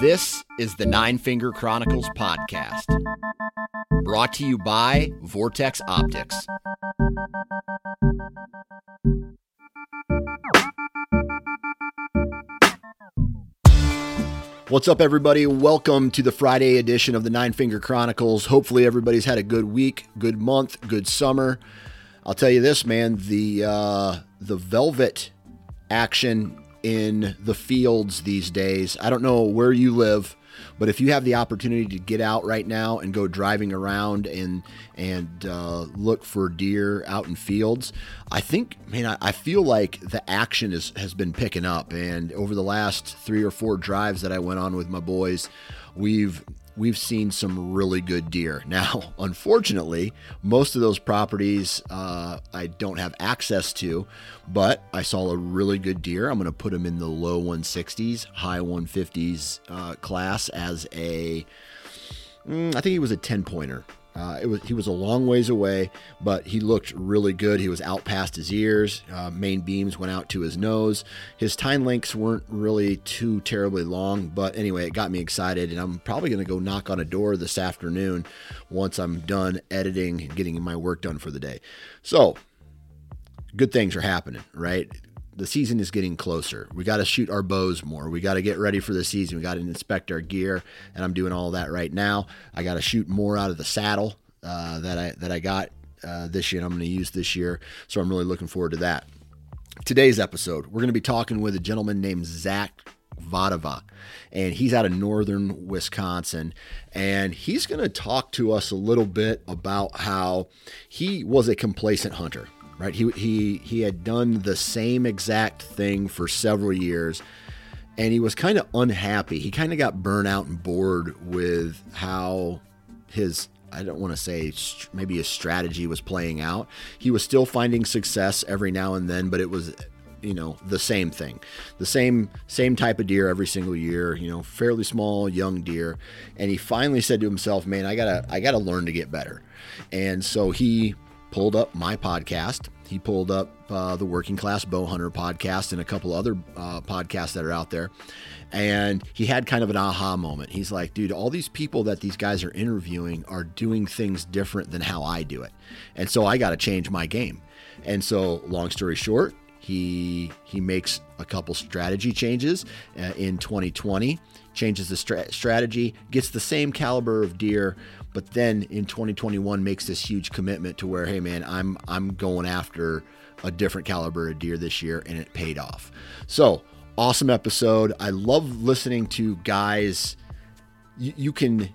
This is the Nine Finger Chronicles podcast, brought to you by Vortex Optics. What's up, everybody? Welcome to the Friday edition of the Nine Finger Chronicles. Hopefully, everybody's had a good week, good month, good summer. I'll tell you this, man the uh, the velvet action in the fields these days. I don't know where you live, but if you have the opportunity to get out right now and go driving around and and uh, look for deer out in fields, I think, man, I, I feel like the action is has been picking up. And over the last three or four drives that I went on with my boys, we've we've seen some really good deer. Now, unfortunately, most of those properties uh, I don't have access to, but I saw a really good deer. I'm going to put him in the low 160s, high 150s uh, class as a, mm, I think he was a 10 pointer. Uh, it was he was a long ways away, but he looked really good. He was out past his ears. Uh, main beams went out to his nose. His tine lengths weren't really too terribly long, but anyway, it got me excited, and I'm probably going to go knock on a door this afternoon once I'm done editing and getting my work done for the day. So, good things are happening, right? The season is getting closer. We got to shoot our bows more. We got to get ready for the season. We got to inspect our gear, and I'm doing all that right now. I got to shoot more out of the saddle uh, that I that I got uh, this year. I'm going to use this year, so I'm really looking forward to that. Today's episode, we're going to be talking with a gentleman named Zach Vadava, and he's out of northern Wisconsin. And he's going to talk to us a little bit about how he was a complacent hunter right? He he he had done the same exact thing for several years, and he was kind of unhappy. He kind of got burnt out and bored with how his I don't want to say maybe his strategy was playing out. He was still finding success every now and then, but it was you know the same thing the same same type of deer every single year you know fairly small young deer and he finally said to himself man i gotta i gotta learn to get better and so he pulled up my podcast. He pulled up uh, the Working Class Bow Hunter podcast and a couple other uh, podcasts that are out there. And he had kind of an aha moment. He's like, dude, all these people that these guys are interviewing are doing things different than how I do it. And so I got to change my game. And so, long story short, he he makes a couple strategy changes uh, in 2020 changes the stra- strategy gets the same caliber of deer but then in 2021 makes this huge commitment to where hey man i'm i'm going after a different caliber of deer this year and it paid off. So awesome episode. I love listening to guys. You, you can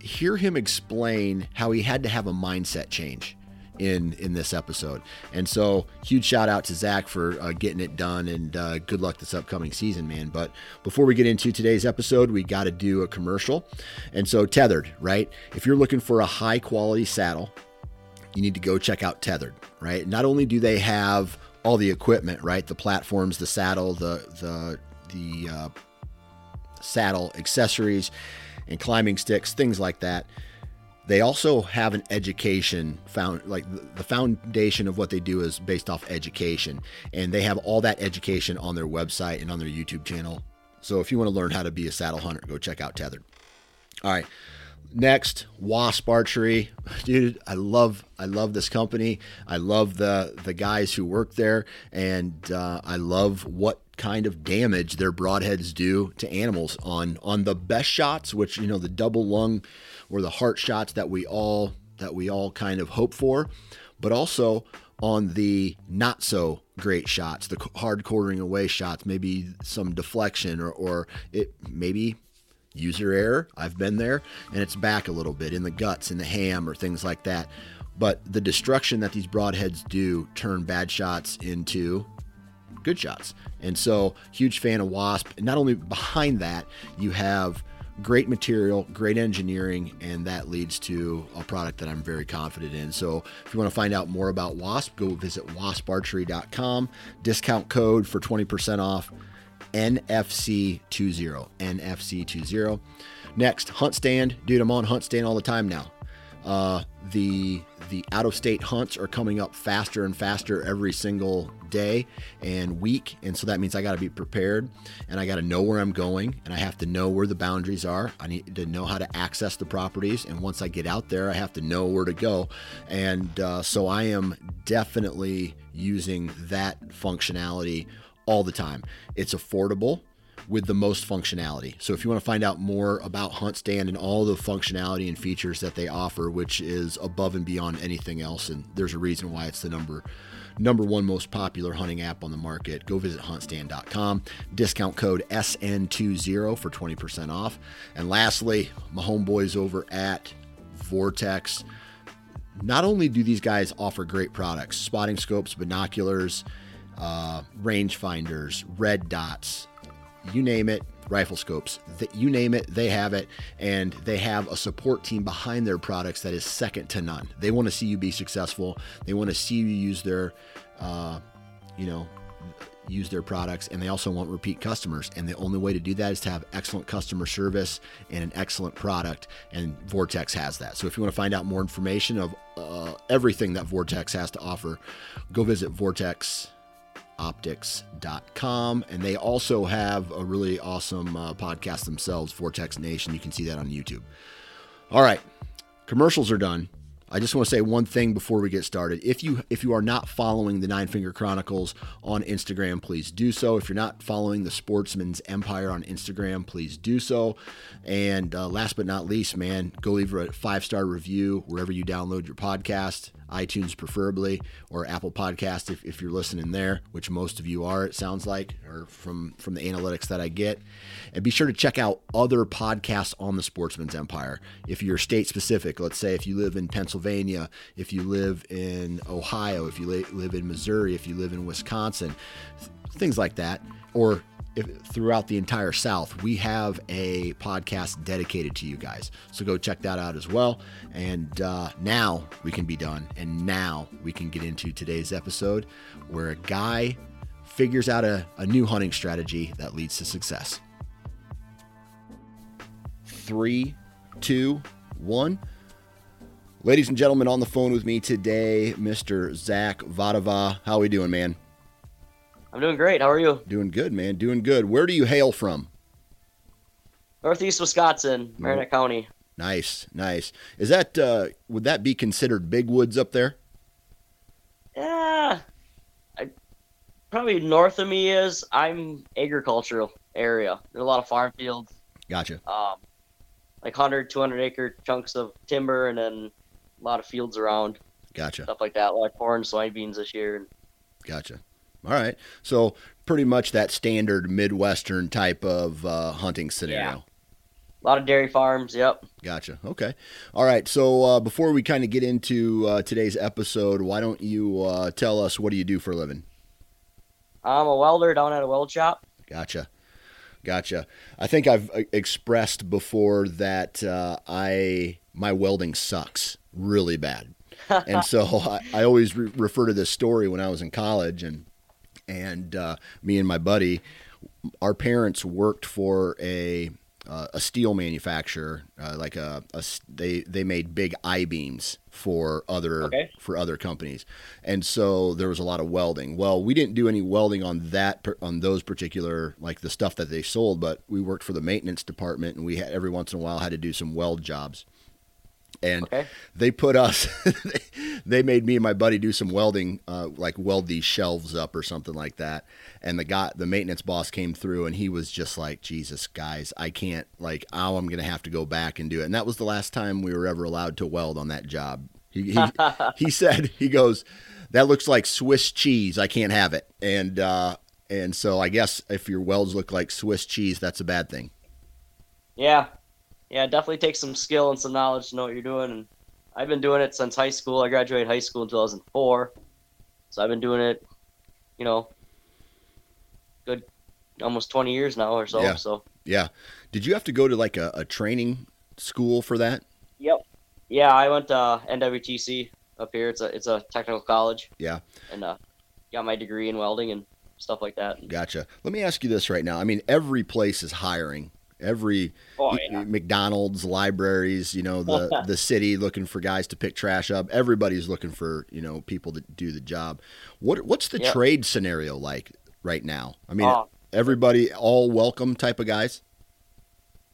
hear him explain how he had to have a mindset change in in this episode. And so, huge shout out to Zach for uh, getting it done, and uh, good luck this upcoming season, man. But before we get into today's episode, we got to do a commercial. And so, Tethered, right? If you're looking for a high quality saddle, you need to go check out Tethered, right? Not only do they have all the equipment, right? The platforms, the saddle, the the the uh, saddle accessories, and climbing sticks, things like that. They also have an education found like the foundation of what they do is based off education, and they have all that education on their website and on their YouTube channel. So if you want to learn how to be a saddle hunter, go check out Tethered. All right. Next, Wasp Archery, dude. I love I love this company. I love the the guys who work there, and uh, I love what kind of damage their broadheads do to animals on on the best shots, which you know the double lung or the heart shots that we all that we all kind of hope for, but also on the not so great shots, the hard quartering away shots, maybe some deflection or, or it maybe user error. I've been there, and it's back a little bit in the guts, in the ham, or things like that. But the destruction that these broadheads do turn bad shots into good shots. And so, huge fan of Wasp. Not only behind that, you have great material, great engineering, and that leads to a product that I'm very confident in. So, if you want to find out more about Wasp, go visit wasparchery.com. Discount code for 20% off NFC20. NFC20. Next, Hunt Stand. Dude, I'm on Hunt Stand all the time now. Uh, the the out of state hunts are coming up faster and faster every single day and week and so that means i got to be prepared and i got to know where i'm going and i have to know where the boundaries are i need to know how to access the properties and once i get out there i have to know where to go and uh, so i am definitely using that functionality all the time. It's affordable with the most functionality. So if you want to find out more about Hunt Stand and all the functionality and features that they offer, which is above and beyond anything else, and there's a reason why it's the number number one most popular hunting app on the market, go visit huntstand.com. Discount code SN20 for 20% off. And lastly, my homeboys over at Vortex. Not only do these guys offer great products, spotting scopes, binoculars, uh, rangefinders, red dots, you name it, rifle scopes, you name it, they have it, and they have a support team behind their products that is second to none. They want to see you be successful. They want to see you use their, uh, you know, use their products, and they also want repeat customers. And the only way to do that is to have excellent customer service and an excellent product. And Vortex has that. So if you want to find out more information of uh, everything that Vortex has to offer, go visit Vortex optics.com and they also have a really awesome uh, podcast themselves vortex nation you can see that on youtube all right commercials are done I just want to say one thing before we get started. If you if you are not following the Nine Finger Chronicles on Instagram, please do so. If you're not following the Sportsman's Empire on Instagram, please do so. And uh, last but not least, man, go leave a five star review wherever you download your podcast iTunes preferably, or Apple Podcast if, if you're listening there, which most of you are, it sounds like, or from, from the analytics that I get. And be sure to check out other podcasts on the Sportsman's Empire. If you're state specific, let's say if you live in Pennsylvania, if you live in Ohio, if you live in Missouri, if you live in Wisconsin, things like that, or throughout the entire South, we have a podcast dedicated to you guys. So go check that out as well. And uh, now we can be done. And now we can get into today's episode where a guy figures out a, a new hunting strategy that leads to success. Three, two, one. Ladies and gentlemen, on the phone with me today, Mr. Zach Vadava. How are we doing, man? I'm doing great. How are you? Doing good, man. Doing good. Where do you hail from? Northeast Wisconsin, Marinette County. Nice, nice. Is that uh, would that be considered big woods up there? Yeah, I, probably north of me is. I'm agricultural area. There's a lot of farm fields. Gotcha. Um, like 100, 200 acre chunks of timber, and then a lot of fields around. Gotcha. Stuff like that, like corn, soybeans this year. Gotcha. All right. So pretty much that standard Midwestern type of uh, hunting scenario. Yeah. A lot of dairy farms. Yep. Gotcha. Okay. All right. So uh, before we kind of get into uh, today's episode, why don't you uh, tell us what do you do for a living? I'm a welder down at a weld shop. Gotcha. Gotcha. I think I've uh, expressed before that uh, I my welding sucks really bad, and so I, I always re- refer to this story when I was in college, and and uh, me and my buddy, our parents worked for a uh, a steel manufacturer, uh, like a, a they they made big I beams for other Okay. for other companies, and so there was a lot of welding. Well, we didn't do any welding on that on those particular like the stuff that they sold, but we worked for the maintenance department, and we had every once in a while had to do some weld jobs. And Okay. they put us, they made me and my buddy do some welding, uh, like weld these shelves up or something like that. And the guy, the maintenance boss came through and he was just like, Jesus, guys, I can't, like, oh, I'm going to have to go back and do it. And that was the last time we were ever allowed to weld on that job. He, he, he said, he goes, that looks like Swiss cheese. I can't have it. And, uh, and so I guess if your welds look like Swiss cheese, that's a bad thing. Yeah. Yeah, it definitely takes some skill and some knowledge to know what you're doing. And I've been doing it since high school. I graduated high school in 2004. So I've been doing it, you know, good almost 20 years now or so. Yeah. So, Yeah. Did you have to go to like a, a training school for that? yep. Yeah, I went to uh, NWTC up here. It's a it's a technical college. Yeah. And uh, got my degree in welding and stuff like that. Gotcha. Let me ask you this right now. I mean, every place is hiring. Every Oh, yeah. McDonald's, libraries, you know, the the city looking for guys to pick trash up. Everybody's looking for you know people to do the job. What what's the Yep. trade scenario like right now? I mean, Uh, everybody all welcome type of guys.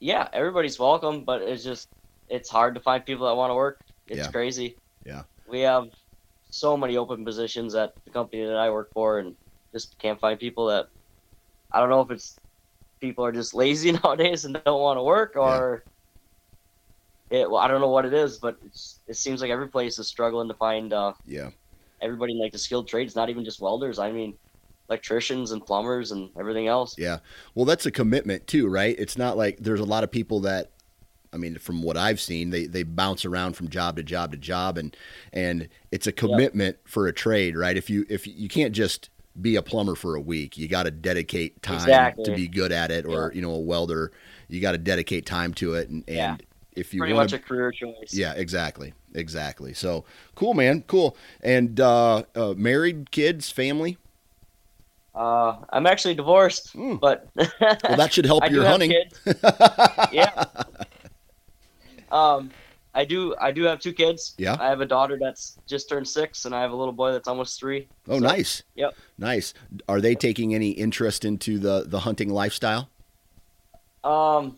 yeah, everybody's welcome, but it's just it's hard to find people that want to work. It's Yeah. crazy. Yeah. We have so many open positions at the company that I work for, and just can't find people that. I don't know if it's people are just lazy nowadays and don't want to work, or it. Well, I don't know what it is, but it's, it seems like every place is struggling to find uh, Yeah. everybody in like the skilled trades. Not even just welders. I mean, electricians and plumbers and everything else. Yeah. Well, that's a commitment too, right? It's not like there's a lot of people that I mean, from what I've seen, they, they bounce around from job to job to job and and it's a commitment for a trade, right? If you if you can't just be a plumber for a week, you got to dedicate time Exactly. to be good at it or, Yeah. you know, a welder, you got to dedicate time to it and, and Yeah. if you Pretty want much a career choice. Yeah, exactly. Exactly. So, cool, man. Cool. And uh, uh married, kids, family? Uh, I'm actually divorced, Hmm. but Well, that should help your hunting. yeah. Um, I do. I do have two kids. Yeah. I have a daughter that's just turned six, and I have a little boy that's almost three. Oh, So, nice. Yep. Nice. Are they taking any interest into the the hunting lifestyle? Um,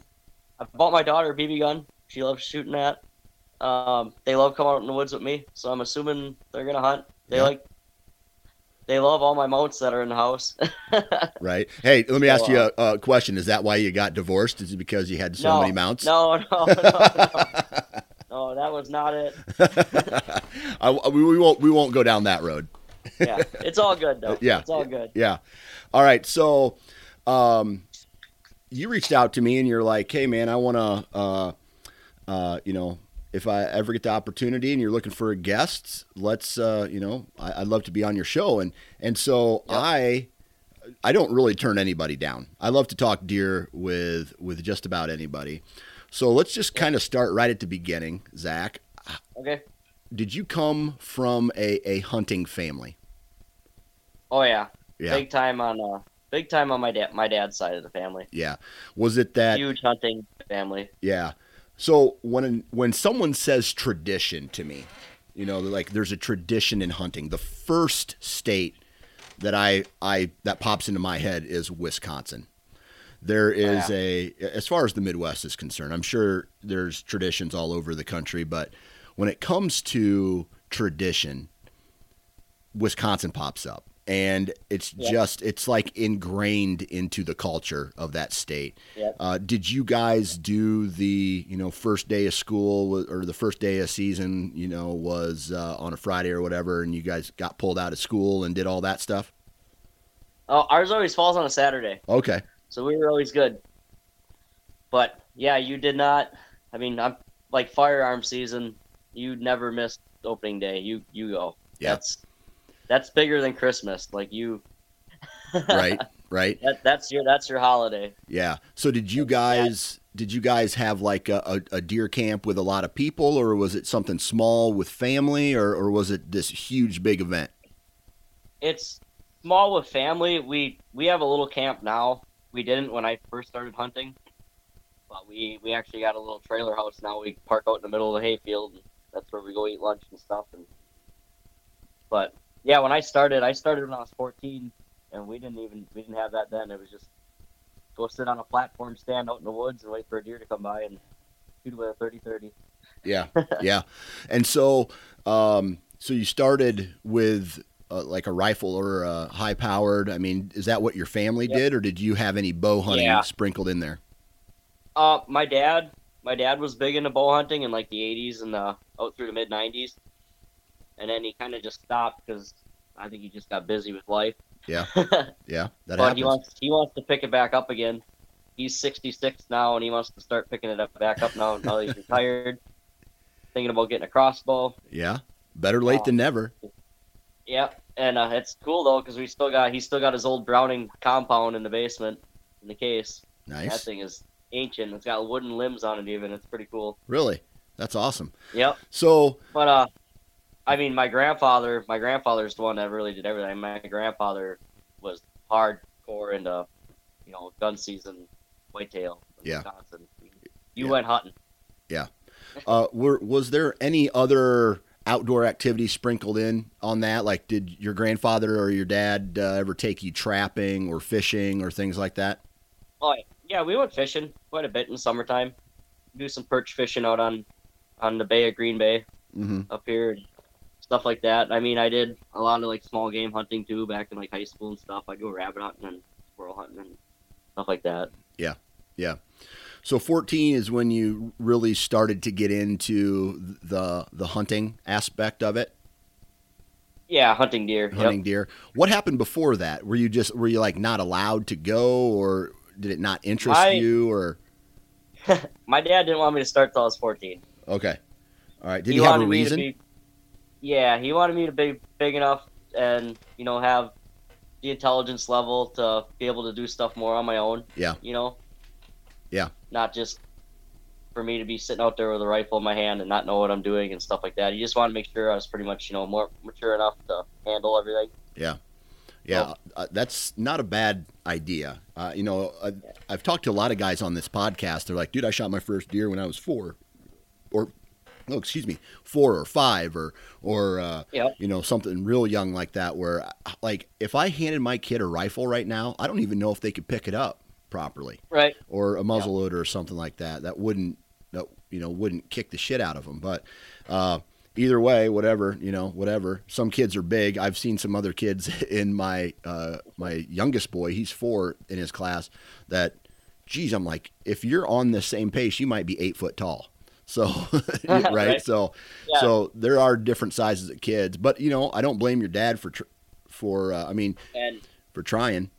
I bought my daughter a BB gun. She loves shooting that. Um, they love coming out in the woods with me, so I'm assuming they're gonna hunt. They Yeah. like. They love all my mounts that are in the house. Right. Hey, let me ask you a, a question. Is that why you got divorced? Is it because you had so no, many mounts? No, no, no, no. no, that was not it. I, we, we won't we won't go down that road. Yeah, it's all good though. Yeah. it's all good. Yeah. All right. So, um, you reached out to me and you're like, "Hey, man, I want to, uh, uh, you know, if I ever get the opportunity and you're looking for guests, let's, uh, you know, I, I'd love to be on your show." And and so Yep. I, I don't really turn anybody down. I love to talk deer with with just about anybody. So let's just kind of start right at the beginning, Zach. Okay. Did you come from a, a hunting family? Oh yeah. Yeah. Big time on uh big time on my dad my dad's side of the family. Yeah. Was it that Huge hunting family. Yeah. So when when someone says tradition to me, you know, like there's a tradition in hunting. The first state that I I that pops into my head is Wisconsin. There is Yeah. a as far as the Midwest is concerned, I'm sure there's traditions all over the country, but when it comes to tradition, Wisconsin pops up. And it's Yeah. just it's like ingrained into the culture of that state. Yep. Uh, did you guys do the you know first day of school or the first day of season? You know was uh, on a Friday or whatever, and you guys got pulled out of school and did all that stuff. Oh, ours always falls on a Saturday, Okay, so we were always good. But yeah, you did not. I mean, I'm like firearm season. You never miss opening day. You you go. Yeah. That's that's bigger than Christmas. Like you. right, right. That, that's your that's your holiday. Yeah. So did you guys did you guys have like a, a, a deer camp with a lot of people, or was it something small with family, or or was it this huge big event? It's small with family. We we have a little camp now. We didn't when I first started hunting, but we we actually got a little trailer house now. We park out in the middle of the hayfield. And that's where we go eat lunch and stuff. And but yeah, when I started, I started when I was 14, and we didn't even we didn't have that then. It was just go sit on a platform stand out in the woods and wait for a deer to come by and shoot with a 30-30. Yeah, yeah. And so, um, so you started with uh, like a rifle or a high powered. I mean, is that what your family Yep. did, or did you have any bow hunting Yeah. sprinkled in there? Uh, my dad, my dad was big into bow hunting in like the '80s and the out through the mid '90s, and then he kind of just stopped because I think he just got busy with life. Yeah. Yeah, that but happens. he wants he wants to pick it back up again. He's 66 now, and he wants to start picking it up back up now. Now he's retired, thinking about getting a crossbow. yeah, better late Uh, than never. Yeah, and uh, it's cool though because we still got he's still got his old Browning compound in the basement in the case. Nice. That thing is ancient. It's got wooden limbs on it even. It's pretty cool. Really, that's awesome. Yep. So, But uh, I mean, my grandfather, my grandfather's the one that really did everything. My grandfather was hardcore into, you know, gun season, whitetail, Yeah. Wisconsin. You Yeah. went hunting. Yeah. Uh, were was there any other outdoor activities sprinkled in on that? Like, did your grandfather or your dad uh, ever take you trapping or fishing or things like that? Oh yeah, we went fishing quite a bit in summertime. Do some perch fishing out on, on the Bay of Green Bay Mm-hmm. up here, and stuff like that. I mean, I did a lot of like small game hunting too back in like high school and stuff. I go rabbit hunting and squirrel hunting and stuff like that. So 14 is when you really started to get into the the hunting aspect of it, Yeah, hunting deer. Yep. hunting deer. What happened before that? Were you just were you like not allowed to go, or did it not interest I- you? Or My dad didn't want me to start till I was 14. okay, all right. Did he, have a wanted me to reason? be- yeah, he wanted me to be big enough and you know have the intelligence level to be able to do stuff more on my own. Yeah. You know. Yeah. Not just for me to be sitting out there with a rifle in my hand and not know what I'm doing and stuff like that. He just wanted to make sure I was pretty much you know more mature enough to handle everything. Yeah, yeah, uh, that's not a bad idea. Uh, you know, I, I've talked to a lot of guys on this podcast. They're like, "Dude, I shot my first deer when I was four, or oh, excuse me, four or five, or or uh, you know something real young like that." Where like if I handed my kid a rifle right now, I don't even know if they could pick it up properly, Right. or a muzzle loader or something like that. That wouldn't that you know wouldn't kick the shit out of them. But uh, either way, whatever you know, whatever. Some kids are big. I've seen some other kids in my uh, my youngest boy. He's four in his class. That, geez, I'm like, if you're on the same pace, you might be eight foot tall. So right? Right. So Yeah. so there are different sizes of kids. But you know, I don't blame your dad for tr- for uh, I mean And for trying.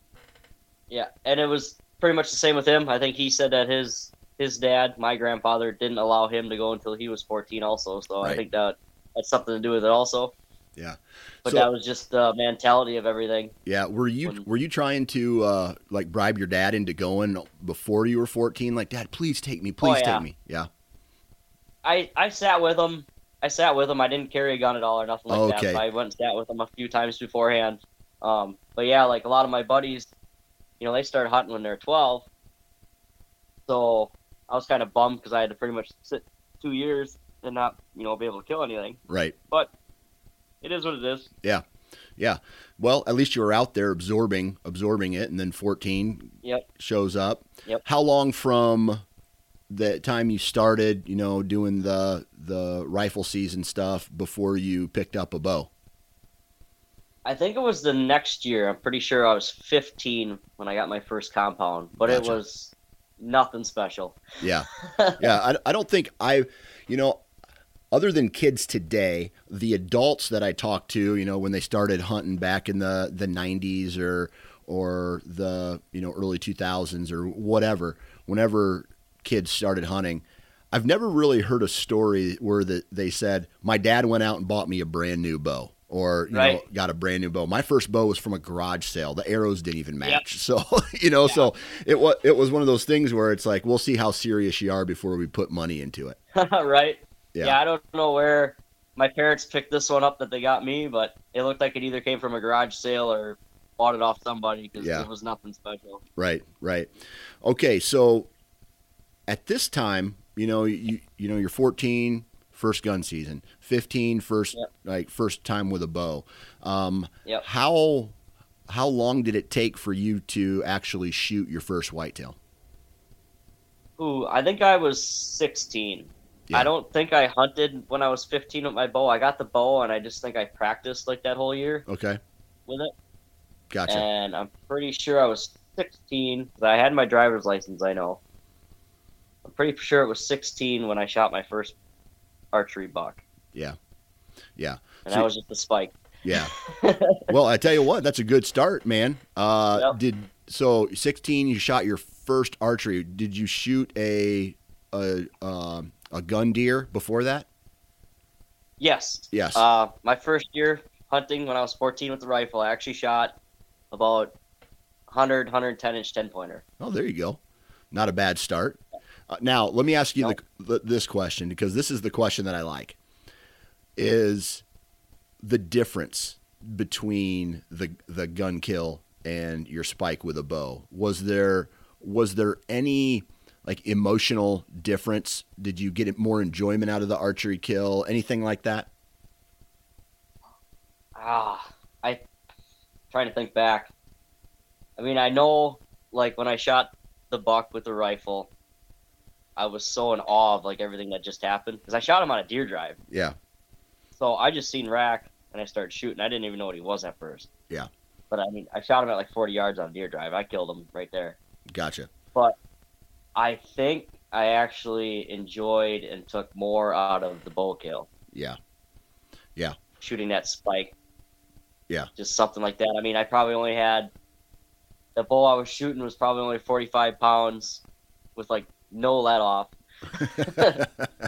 Yeah, and it was pretty much the same with him. I think he said that his his dad, my grandfather, didn't allow him to go until he was 14 also. So Right. I think that had something to do with it also. Yeah. But So- that was just the mentality of everything. Yeah, were you When- were you trying to uh, like bribe your dad into going before you were fourteen? Like, Dad, please take me, please Oh, yeah. take me. Yeah, I I sat with him. I sat with him. I didn't carry a gun at all or nothing like Okay. that. But I went and sat with him a few times beforehand. Um, but yeah, like a lot of my buddies, you know, they started hunting when they were 12. So I was kind of bummed because I had to pretty much sit two years and not, you know, be able to kill anything. right. But it is what it is. Yeah. Yeah. Well, at least you were out there absorbing absorbing it, and then fourteen Yep. shows up. Yep. How long from the time you started, you know, doing the the rifle season stuff before you picked up a bow? I think it was the next year. I'm pretty sure I was 15 when I got my first compound, but it was nothing special. Yeah. yeah. I, I don't think I, you know, other than kids today, the adults that I talk to, you know, when they started hunting back in the, the 90s or, or the, you know, early 2000s or whatever, whenever kids started hunting. I've never really heard a story where the, they said my dad went out and bought me a brand new bow or you Right. know got a brand new bow. My first bow was from a garage sale. The arrows didn't even match. So you know, so it was it was one of those things where it's like we'll see how serious you are before we put money into it. right? Yeah. Yeah. I don't know where my parents picked this one up that they got me, but it looked like it either came from a garage sale or bought it off somebody because Yeah. it was nothing special. Right, right. Okay, so at this time, you know, you you know, you're 14, first gun season, 15, first Yep. like first time with a bow. Um, Yep. How how long did it take for you to actually shoot your first whitetail? Ooh, I think I was 16. Yeah. I don't think I hunted when I was 15 with my bow. I got the bow and I just think I practiced like that whole year Okay, with it. gotcha. And I'm pretty sure I was 16 I had my driver's license. I know. I'm pretty sure it was 16 when I shot my first archery buck, yeah, yeah, and So- that was just the spike. yeah. well, I tell you what, that's a good start, man. Uh, Yep. Did so 16? You shot your first archery. Did you shoot a a um, a gun deer before that? Yes. Yes. Uh, my first year hunting when I was 14 with the rifle, I actually shot about 100, 110 inch 10 pointer. Oh, there you go. Not a bad start. Uh, now, let me ask you the, the, this question because this is the question that I like. Is the difference between the the gun kill and your spike with a bow? Was there was there any like emotional difference? Did you get more enjoyment out of the archery kill? Anything like that? Ah, I trying to think back. I mean, I know like when I shot the buck with the rifle, I was so in awe of like everything that just happened because I shot him on a deer drive. Yeah. So I just seen rack and I started shooting. I didn't even know what he was at first. Yeah. But I mean, I shot him at like 40 yards on deer drive. I killed him right there. Gotcha. But I think I actually enjoyed and took more out of the bull kill, Yeah. Yeah. Shooting that spike. Yeah. Just something like that. I mean, I probably only had the bull I was shooting was probably only 45 pounds with like no let off.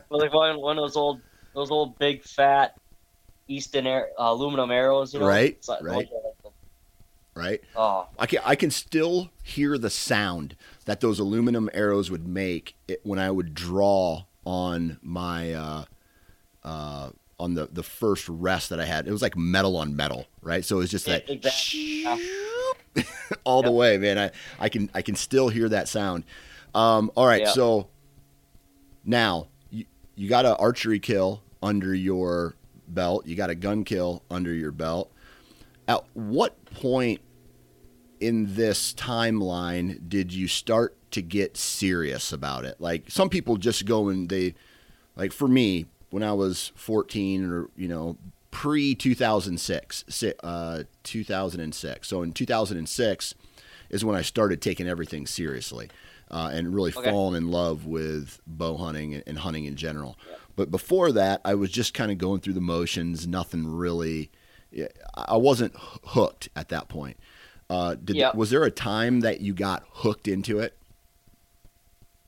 But like one, one of those old, those old big fat Easton air, uh, aluminum arrows, you know? Right, like- right. right? Oh, I can I can still hear the sound that those aluminum arrows would make it, when I would draw on my uh, uh, on the the first rest that I had. It was like metal on metal, right? So it was just that exactly, all the way, man. I I can I can still hear that sound. Um, all right, Yeah. so now you you got an archery kill under your belt. You got a gun kill under your belt. At what point in this timeline did you start to get serious about it? Like some people just go and they, like for me, when I was 14 or, you know, pre 2006, uh, 2006. So in 2006 is when I started taking everything seriously uh, and really Okay. falling in love with bow hunting and, and hunting in general. But before that, I was just kind of going through the motions, nothing really. I wasn't hooked at that point. Uh, did Yep. was there a time that you got hooked into it?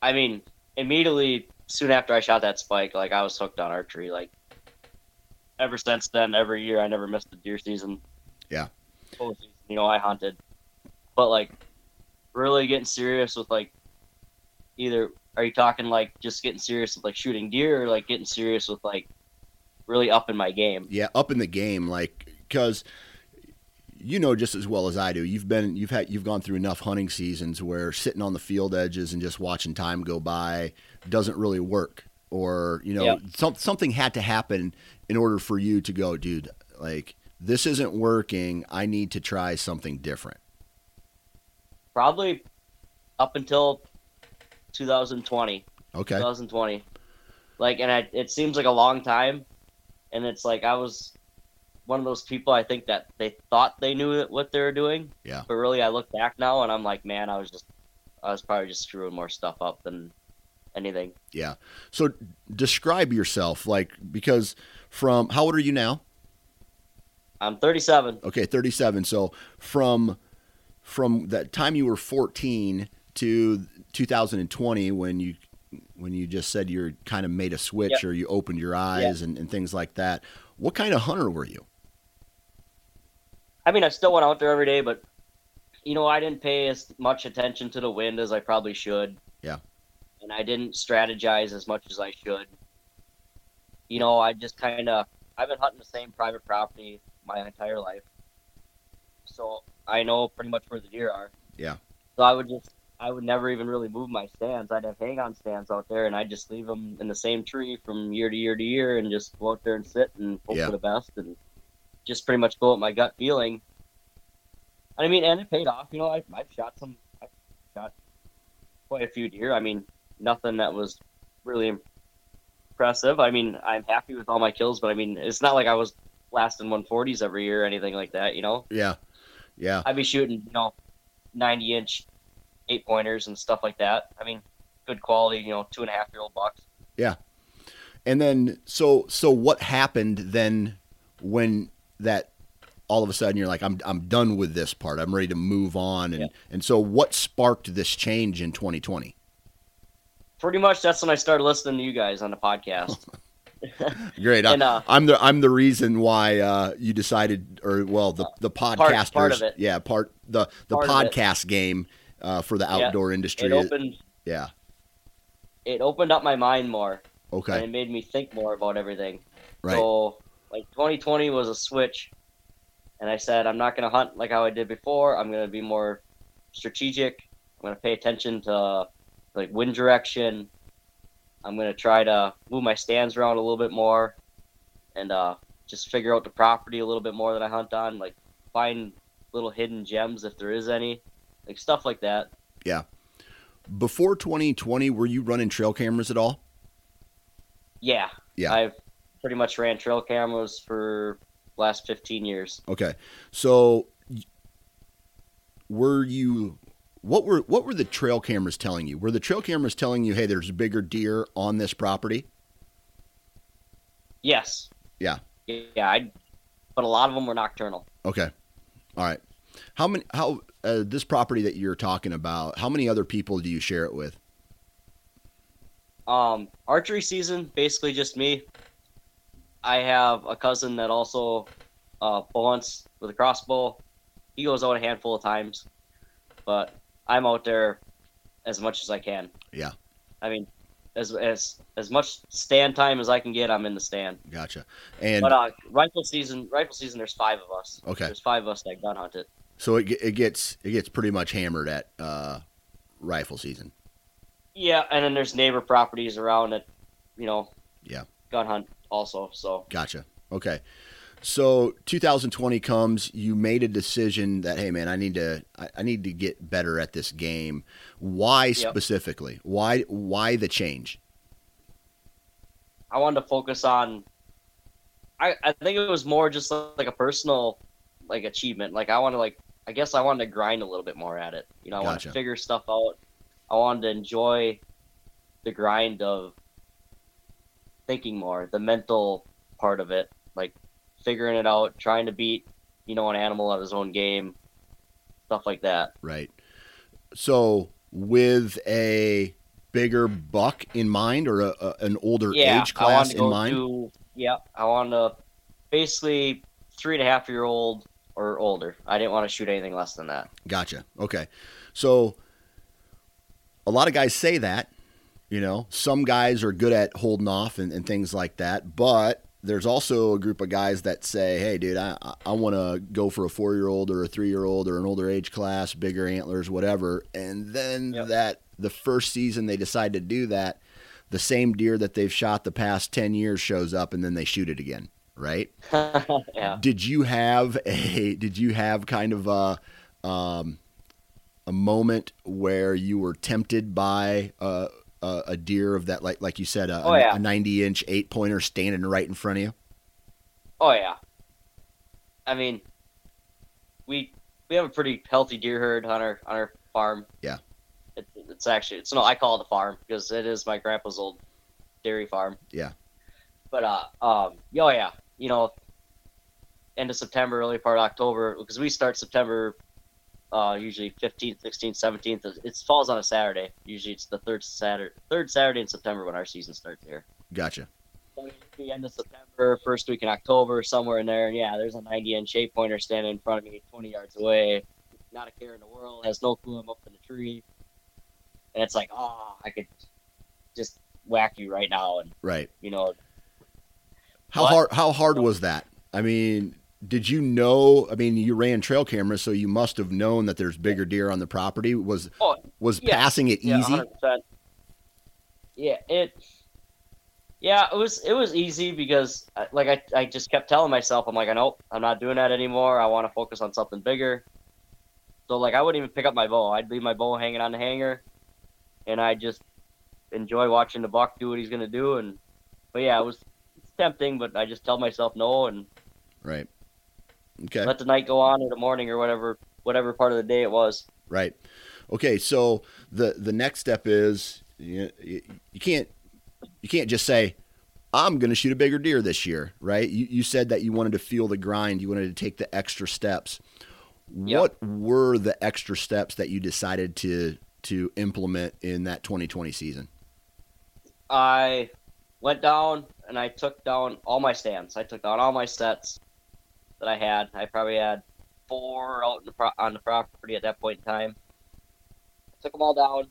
I mean, immediately soon after I shot that spike, like I was hooked on archery. Like ever since then, every year I never missed the deer season. Yeah. Season, you know, I hunted, but like really getting serious with like either are you talking like just getting serious with like shooting deer or like getting serious with like really up in my game? Yeah, up in the game, like because you know just as well as I do. You've been you've had you've gone through enough hunting seasons where sitting on the field edges and just watching time go by doesn't really work. Or you know Yeah. some, something had to happen in order for you to go, dude. Like this isn't working. I need to try something different. Probably up until 2020. Okay. 2020. Like, and I, it seems like a long time, and it's like I was one of those people. I think that they thought they knew what they were doing. Yeah. But really, I look back now, and I'm like, man, I was just, I was probably just screwing more stuff up than anything. Yeah. So describe yourself, like because from how old are you now? I'm 37. Okay, 37. So from from that time you were 14 to 2020 when you when you just said you're kind of made a switch Yep. or you opened your eyes and, and things like that. What kind of hunter were you? I mean, I still went out there every day, but you know, I didn't pay as much attention to the wind as I probably should. Yeah. And I didn't strategize as much as I should. You know, I just kind of I've been hunting the same private property my entire life, so I know pretty much where the deer are. Yeah. So I would just I would never even really move my stands. I'd have hang on stands out there, and I'd just leave them in the same tree from year to year to year, and just go out there and sit and hope Yeah. for the best, and just pretty much go with my gut feeling. I mean, and it paid off. You know, I, I've shot some, I shot quite a few deer. I mean, nothing that was really impressive. I mean, I'm happy with all my kills, but I mean, it's not like I was lasting 140s every year or anything like that. You know, Yeah. Yeah. I'd be shooting, you know, 90 inch eight pointers and stuff like that. I mean, good quality, you know, two and a half year old bucks. Yeah. And then so so what happened then when that all of a sudden you're like I'm I'm done with this part. I'm ready to move on and Yeah. and so what sparked this change in 2020? Pretty much that's when I started listening to you guys on the podcast. Great. I- And, uh, I'm the I'm the reason why uh, you decided or well the the part podcasters of it. yeah part the the Part podcast game uh, for the Yeah. outdoor industry. It opened yeah. it opened up my mind more and Okay. it made me think more about everything. Right. So like 2020 was a switch, and I said I'm not gonna hunt like how I did before. I'm gonna be more strategic. I'm gonna pay attention to like wind direction. I'm gonna try to move my stands around a little bit more, and uh, just figure out the property a little bit more that I hunt on. Like find little hidden gems if there is any, like stuff like that. Yeah. Before 2020, were you running trail cameras at all? Yeah. Yeah. I've pretty much ran trail cameras for last 15 years. Okay. So were you what were what were the trail cameras telling you? Were the trail cameras telling you, "Hey, there's a bigger deer on this property?" Yes. Yeah. Yeah, I but a lot of them were nocturnal. Okay. All right. How many how uh, this property that you're talking about, how many other people do you share it with? Um, archery season, basically just me. I have a cousin that also uh, with a crossbow. He goes out a handful of times, but I'm out there as much as I can. Yeah. I mean, as as as much stand time as I can get, I'm in the stand. Gotcha. And But uh, rifle season, rifle season, there's five of us. Okay. There's five of us that gun hunt it. So it it gets it gets pretty much hammered at uh, rifle season. Yeah, and then there's neighbor properties around it, you know. Yeah. Gun hunt also. So Gotcha. Okay. So 2020 comes, you made a decision that hey man, I need to I, I need to get better at this game. Why specifically? Why why the change? I wanted to focus on. I I think it was more just like a personal, like achievement. Like I want to like I guess I wanted to grind a little bit more at it. You know, I wanted Gotcha. to figure stuff out. I wanted to enjoy the grind of thinking more, the mental part of it, like figuring it out, trying to beat, you know, an animal at his own game, stuff like that. Right. So with a bigger buck in mind or a, a, an older yeah, age I wanted class to in go mind? to yeah, I wanted to basically three and a half year old or older. I didn't want to shoot anything less than that. Gotcha. Okay. So a lot of guys say that, you know, some guys are good at holding off and, and things like that, but there's also a group of guys that say, hey, dude, I, I- want to go for a four year old or a three year old or an older age class, bigger antlers, whatever. And then Yep. that the first season they decide to do that, the same deer that they've shot the past 10 years shows up and then they shoot it again. Right yeah. did you have a did you have kind of a um, a moment where you were tempted by a, a, a deer of that like like you said a, Oh, yeah. a 90 inch eight pointer standing right in front of you Oh yeah. I mean, we we have a pretty healthy deer herd on our on our farm. Yeah. It, it's actually it's no I call it a farm because it is my grandpa's old dairy farm. Yeah. But uh um oh yeah you know end of September early part of October because we start September uh, usually 15th, 16th, 17th. It falls on a Saturday. Usually it's the third Saturday, third Saturday in September when our season starts here. Gotcha. So the end of September, first week in October, somewhere in there. And yeah, there's a 90 inch shape pointer standing in front of me, 20 yards away. Not a care in the world. Has no clue I'm up in the tree. And it's like, oh, I could just whack you right now, and Right. you know, How What? hard how hard was that? I mean, did you know? I mean, you ran trail cameras, so you must have known that there's bigger deer on the property. Was Oh, was yeah. passing it Yeah, easy? 100%. Yeah, it. Yeah, it was it was easy because uh, like I, I just kept telling myself I'm like I know I'm not doing that anymore. I want to focus on something bigger. So like I wouldn't even pick up my bow. I'd leave my bow hanging on the hanger, and I just enjoy watching the buck do what he's gonna do. And but yeah, it was tempting, but I just tell myself no and Right. Okay. let the night go on or the morning or whatever whatever part of the day it was. Right. Okay. So the the next step is you, you, you can't you can't just say I'm going to shoot a bigger deer this year, right? You you said that you wanted to feel the grind, you wanted to take the extra steps. Yep. What were the extra steps that you decided to to implement in that 2020 season? I went down and I took down all my stands. I took down all my sets that I had. I probably had four out in the pro- on the property at that point in time. I took them all down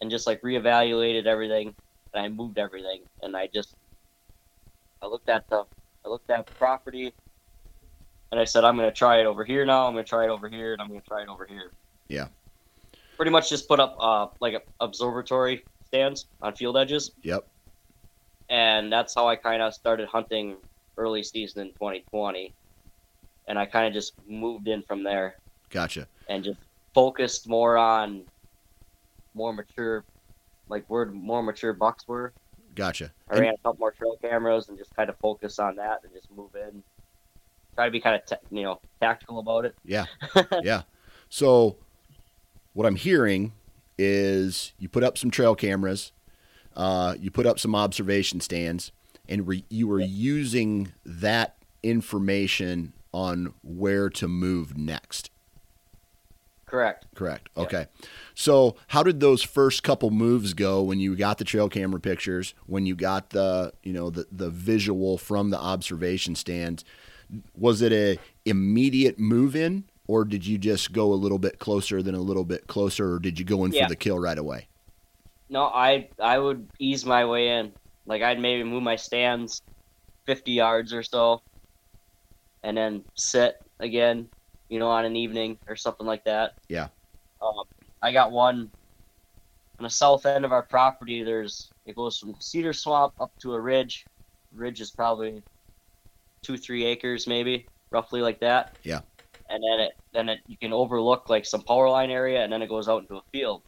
and just like reevaluated everything and I moved everything and I just I looked at the I looked at the property and I said I'm gonna try it over here now. I'm gonna try it over here and I'm gonna try it over here. Yeah. Pretty much just put up uh like observatory stands on field edges Yep. And that's how I kind of started hunting early season in 2020. And I kind of just moved in from there Gotcha. and just focused more on more mature, like where more mature bucks were. Gotcha. I And- ran a couple more trail cameras and just kind of focus on that and just move in. Try to be kind of ta- you know tactical about it. Yeah. yeah. So what I'm hearing is you put up some trail cameras, uh, you put up some observation stands, and re- you were using that information on where to move next. Correct. Correct. Yeah. Okay. So, how did those first couple moves go when you got the trail camera pictures, when you got the, you know, the the visual from the observation stands? Was it a immediate move in or did you just go a little bit closer than a little bit closer or did you go in Yeah. for the kill right away? No, I I would ease my way in. Like I'd maybe move my stands fifty yards or so, and then sit again, you know, on an evening or something like that. Yeah. Um, I got one on the south end of our property. There's it goes from cedar swamp up to a ridge. Ridge is probably two three acres maybe, roughly like that. Yeah. And then it then it you can overlook like some power line area, and then it goes out into a field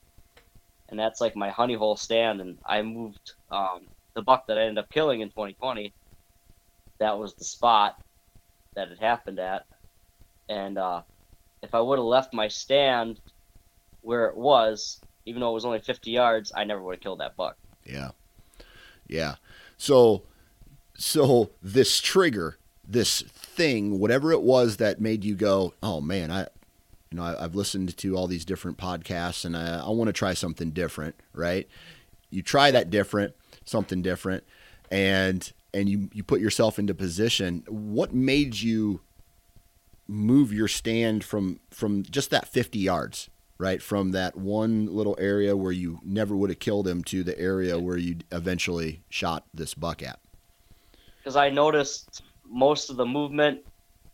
and that's like my honey hole stand. And I moved um, the buck that I ended up killing in 2020. That was the spot that it happened at, and uh, if I would have left my stand where it was, even though it was only 50 yards, I never would have killed that buck. Yeah. Yeah. So so this trigger, this thing, whatever it was that made you go, "Oh man, I you know, I, I've listened to all these different podcasts and I, I want to try something different, right? You try that different, something different, and and you you put yourself into position. What made you move your stand from from just that 50 yards, right? From that one little area where you never would have killed him to the area where you eventually shot this buck at. Because I noticed most of the movement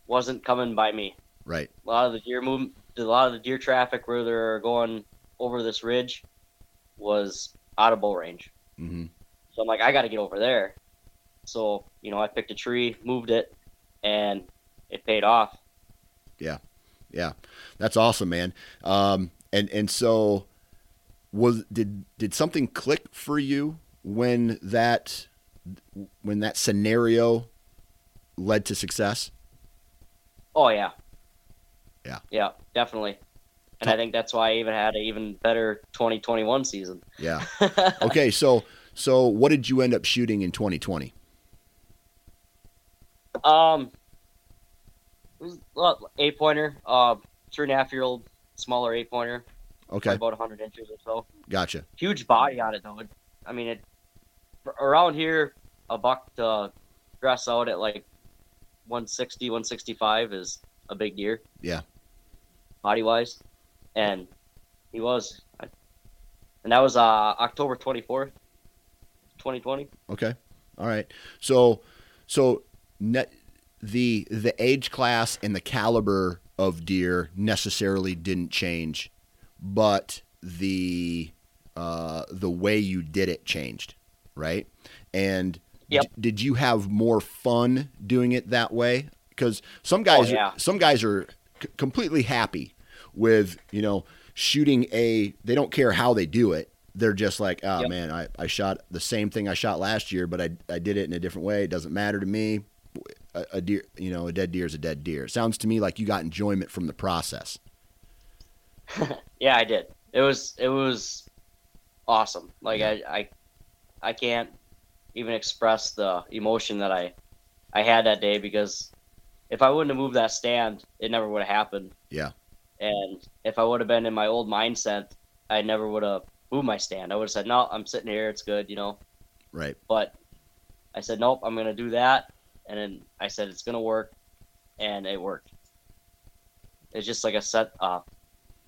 wasn't coming by me. Right. A lot of the deer move, a lot of the deer traffic where they're going over this ridge was out of bow range. hmm So I'm like, I got to get over there. So you know, I picked a tree, moved it, and it paid off. Yeah, yeah, that's awesome, man. Um, and and so was did did something click for you when that when that scenario led to success? Oh yeah. Yeah. Yeah, definitely. And I think that's why I even had an even better 2021 season. Yeah. Okay, so so what did you end up shooting in 2020? Um, it was a eight pointer, uh, three and a half year old smaller eight pointer, Okay, about 100 inches or so. gotcha. Huge body on it though. It, I mean, it around here a buck to dress out at like 160, 165 is a big deer. Yeah. Body wise, and he was, and that was uh October 24th, 2020. Okay. All right. So so net the the age class and the caliber of deer necessarily didn't change, but the uh, the way you did it changed, right? And Yep. d- did you have more fun doing it that way? Because some guys, Oh, yeah. some guys are c- completely happy with you know shooting a. They don't care how they do it. They're just like, oh Yep. man, I, I shot the same thing I shot last year, but I, I did it in a different way. It doesn't matter to me. A, a deer, you know, a dead deer is a dead deer. It Sounds to me like you got enjoyment from the process. Yeah, I did. It was it was awesome. Like I, I I can't even express the emotion that I I had that day because if I wouldn't have moved that stand, it never would have happened. Yeah. And if I would have been in my old mindset, I never would have moved my stand. I would have said, "No, I'm sitting here. It's good," you know. Right. But I said, "Nope, I'm gonna do that," and then I said it's gonna work, and it worked. It's just like a set. Uh,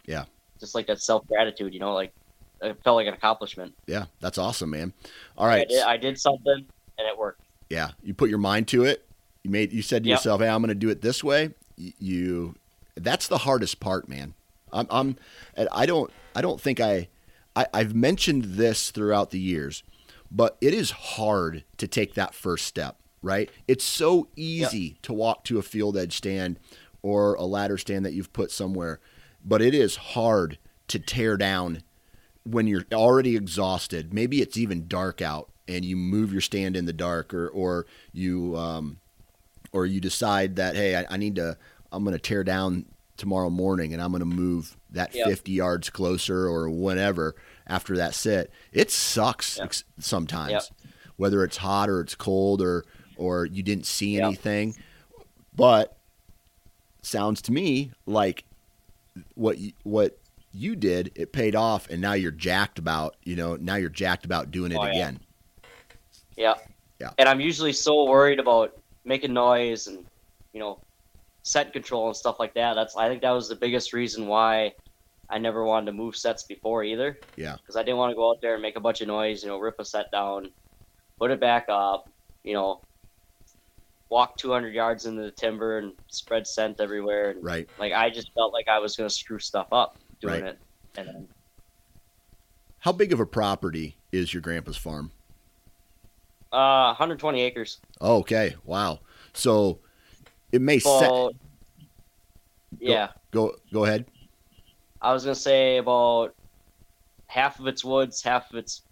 Yeah. Just like that self gratitude, you know, like it felt like an accomplishment. Yeah, that's awesome, man. All right. I did, I did something, and it worked. Yeah, you put your mind to it. You made you said to Yep. yourself, "Hey, I'm going to do it this way." You that's the hardest part, man. I'm I'm and I don't I don't think I, I I've mentioned this throughout the years, but it is hard to take that first step, right? It's so easy to walk to a field edge stand or a ladder stand that you've put somewhere, but it is hard to tear down when you're already exhausted. Maybe it's even dark out and you move your stand in the dark or or you um or you decide that hey, I, I need to I'm going to tear down tomorrow morning and I'm going to move that Yep. 50 yards closer or whatever after that sit. It sucks Yep. ex- sometimes. Yep. Whether it's hot or it's cold or or you didn't see anything. But sounds to me like what you, what you did, it paid off, and now you're jacked about you know now you're jacked about doing it Oh, yeah. again. Yeah. Yeah. And I'm usually so worried about making noise and, you know, scent control and stuff like that. That's I think that was the biggest reason why I never wanted to move sets before either. Yeah. Because I didn't want to go out there and make a bunch of noise, you know, rip a set down, put it back up, you know, walk 200 yards into the timber and spread scent everywhere. And Right. like I just felt like I was going to screw stuff up doing Right. it. And then How big of a property is your grandpa's farm? Uh, 120 acres. Okay. Wow. So it may set. About, yeah. Go go ahead. I was gonna say about half of it's woods, half of it's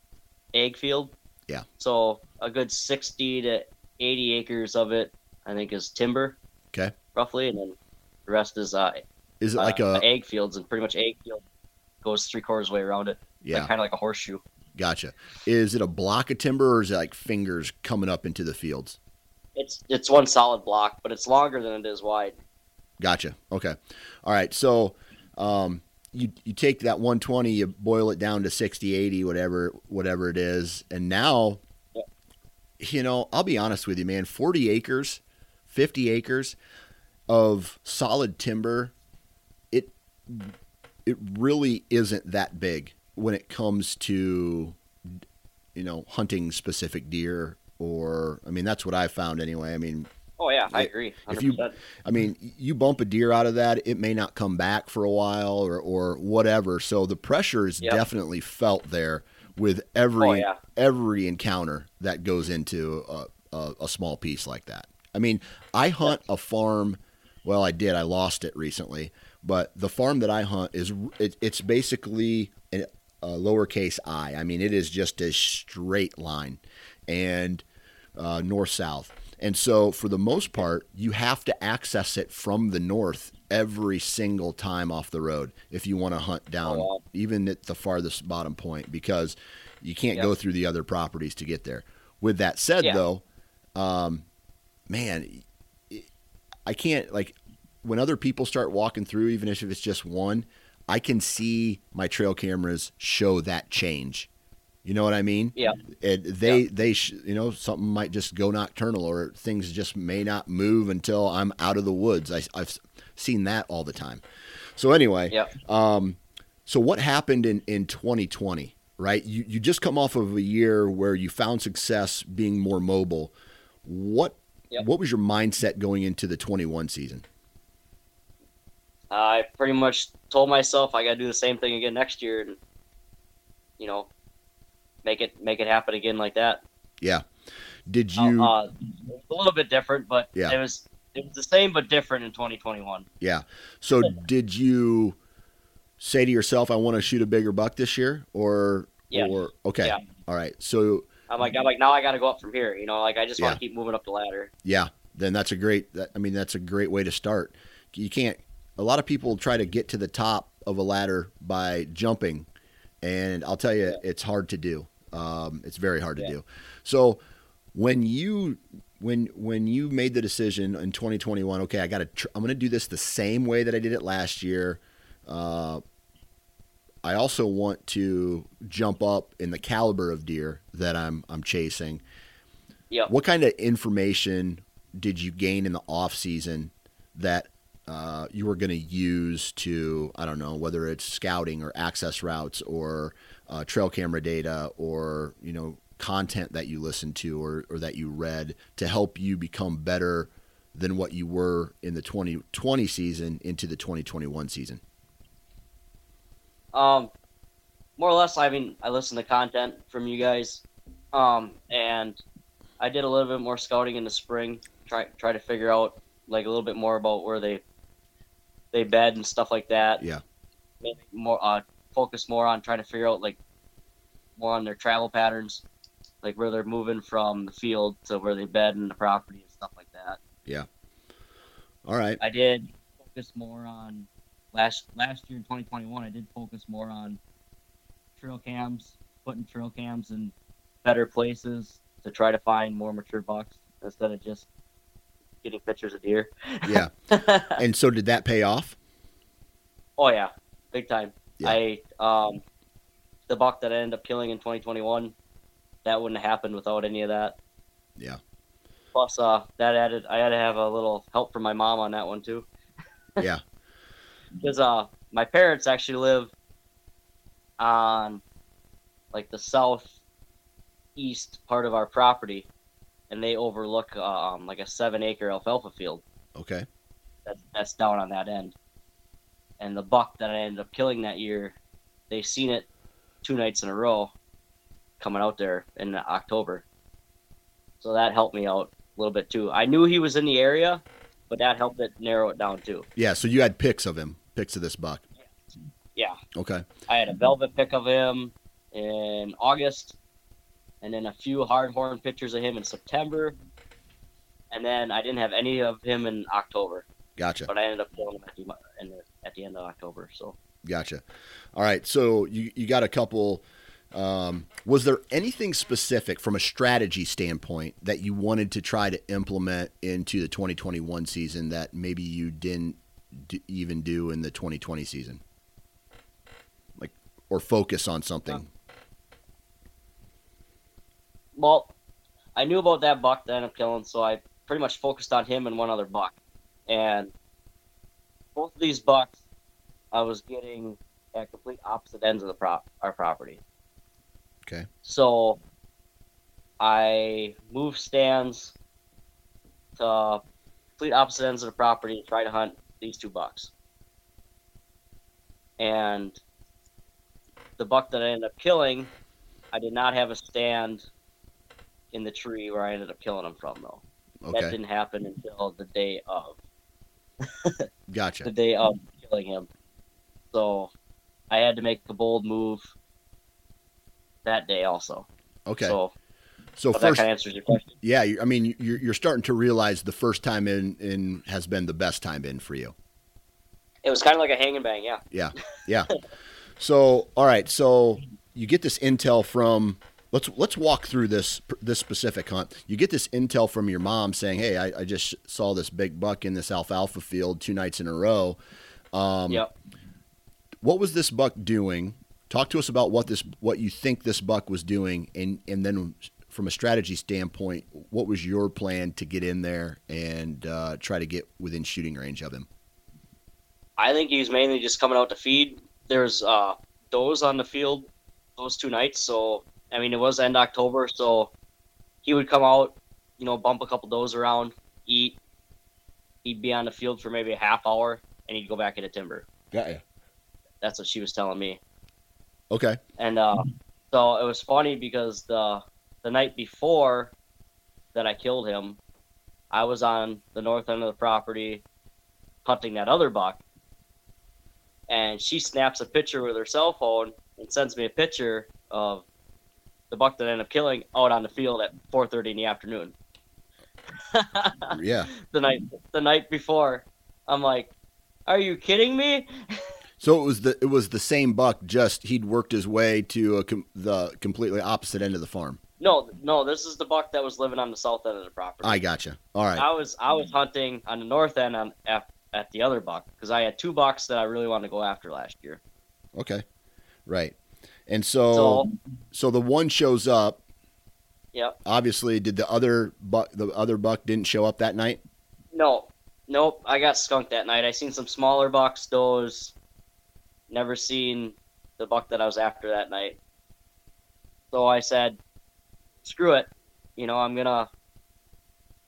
ag field. Yeah. So a good sixty to eighty acres of it, I think, is timber. Okay. Roughly, and then the rest is uh, Is it like uh, a ag fields, and pretty much ag field goes three quarters way around it. yeah? Like, kind of like a horseshoe. Gotcha. Is it a block of timber or is it like fingers coming up into the fields? It's it's one solid block, but it's longer than it is wide. Gotcha. Okay. All right. So, um, you you take that 120, you boil it down to 60, 80, whatever whatever it is, and now, you know, I'll be honest with you, man. 40 acres, 50 acres of solid timber, it it really isn't that big when it comes to you know hunting specific deer or I mean that's what I found anyway. I mean Oh yeah, I agree. if you- I mean, you bump a deer out of that, it may not come back for a while or, or whatever. So the pressure is Yep. definitely felt there with every Oh, yeah. every encounter that goes into a, a, a small piece like that. I mean, I hunt a farm. Well, I did. I lost it recently, but the farm that I hunt is it, it's basically lowercase i. I mean, it is just a straight line, and uh, north south. And so, for the most part, you have to access it from the north every single time off the road if you want to hunt down, Oh, wow. even at the farthest bottom point, because you can't Yep. go through the other properties to get there. With that said, Yeah. though, um, man, I can't like when other people start walking through, even if it's just one. I can see my trail cameras show that change. You know what I mean? Yeah. And they they sh- you know something might just go nocturnal or things just may not move until I'm out of the woods. I, I've seen that all the time. So anyway, Yep. um, so what happened in, in 2020, right? You, you just come off of a year where you found success being more mobile. What, Yep. what was your mindset going into the 21 season? I pretty much told myself I got to do the same thing again next year, and you know, make it make it happen again like that. Yeah. Did you, Uh, a little bit different, but Yeah. it was it was the same but different in 2021. yeah. So did you say to yourself, I want to shoot a bigger buck this year or, Yeah. or, okay. Yeah. All right. So I'm like I'm like now I got to go up from here. You know, like I just want Yeah. to keep moving up the ladder. Yeah, then that's a great. That, I mean, that's a great way to start. You can't. A lot of people try to get to the top of a ladder by jumping, and I'll tell you, it's hard to do. Um, it's very hard to Yeah. do. So when you when when you made the decision in 2021, okay, I got to. Tr- I'm going to do this the same way that I did it last year. Uh, I also want to jump up in the caliber of deer that I'm I'm chasing. Yep. What kind of information did you gain in the off season that uh, you were going to use to I don't know whether it's scouting or access routes or uh, trail camera data or you know content that you listened to or, or that you read to help you become better than what you were in the 2020 season into the 2021 season. Um, more or less, I mean, I listened to content from you guys, um, and I did a little bit more scouting in the spring. Try try to figure out like a little bit more about where they they bed and stuff like that. Yeah. Maybe more uh, focus more on trying to figure out like more on their travel patterns, like where they're moving from the field to where they bed in the property and stuff like that. Yeah. All right. I did focus more on last last year in 2021. I did focus more on trail cams, putting trail cams in better places to try to find more mature bucks instead of just getting pictures of deer. Yeah. and so did that pay off? oh yeah, big time. Yeah. I um the buck that I ended up killing in 2021, that wouldn't have happened without any of that. Yeah. Plus, uh, that added I had to have a little help from my mom on that one too. Yeah. because uh my parents actually live on like the southeast part of our property and they overlook um like a seven acre alfalfa field Okay. that, that's down on that end and the buck that i ended up killing that year they seen it two nights in a row coming out there in october so that helped me out a little bit too i knew he was in the area but that helped it narrow it down too Yeah. So you had pics of him, pics of this buck. yeah Okay. I had a velvet pic of him in August, and then a few hardhorn pictures of him in September, and then I didn't have any of him in October, Gotcha. but I ended up killing him at the, in the, at the end of October. So Gotcha. All right. So you, you got a couple. Um, was there anything specific from a strategy standpoint that you wanted to try to implement into the 2021 season that maybe you didn't d- even do in the 2020 season? Like, or focus on something? Well, I knew about that buck that I ended up killing, so I pretty much focused on him and one other buck, and both of these bucks I was getting at complete opposite ends of the prop our property. Okay. So I moved stands to complete opposite ends of the property to try to hunt these two bucks. And the buck that I ended up killing, I did not have a stand in the tree where I ended up killing him from though. That didn't happen until the day of gotcha. the day of killing him. So I had to make a bold move that day also. Okay. So So hope that kind of answers your question. yeah, I mean, you're, you're starting to realize the first time in, in has been the best time in for you. It was kind of like a hang and bang, yeah. Yeah, yeah. So, all right. So you get this intel from. Let's let's walk through this this specific hunt. You get this intel from your mom saying, "Hey, I, I just saw this big buck in this alfalfa field two nights in a row." Um, yep. what was this buck doing? Talk to us about what this what you think this buck was doing, and and then from a strategy standpoint, what was your plan to get in there and uh, try to get within shooting range of him? I think he was mainly just coming out to feed. There's uh, does on the field those two nights, so I mean it was end October, so he would come out, you know, bump a couple does around, eat. He'd be on the field for maybe a half hour, and he'd go back into timber. Got you. That's what she was telling me. Okay. And uh, so it was funny because the the night before that I killed him, I was on the north end of the property hunting that other buck. And she snaps a picture with her cell phone and sends me a picture of the buck that I ended up killing out on the field at 4:30 in the afternoon. yeah. The night the night before, I'm like, "Are you kidding me?" So it was the it was the same buck, just he'd worked his way to a com- the completely opposite end of the farm. No, no, this is the buck that was living on the south end of the property. I gotcha. All right. I was I was hunting on the north end on at, at the other buck because I had two bucks that I really wanted to go after last year. Okay. Right. And so so, So, the one shows up. yep. Obviously, did the other buck the other buck didn't show up that night? No, nope. I got skunked that night. I seen some smaller bucks. Those never seen the buck that I was after that night. So I said, "Screw it." You know, I'm gonna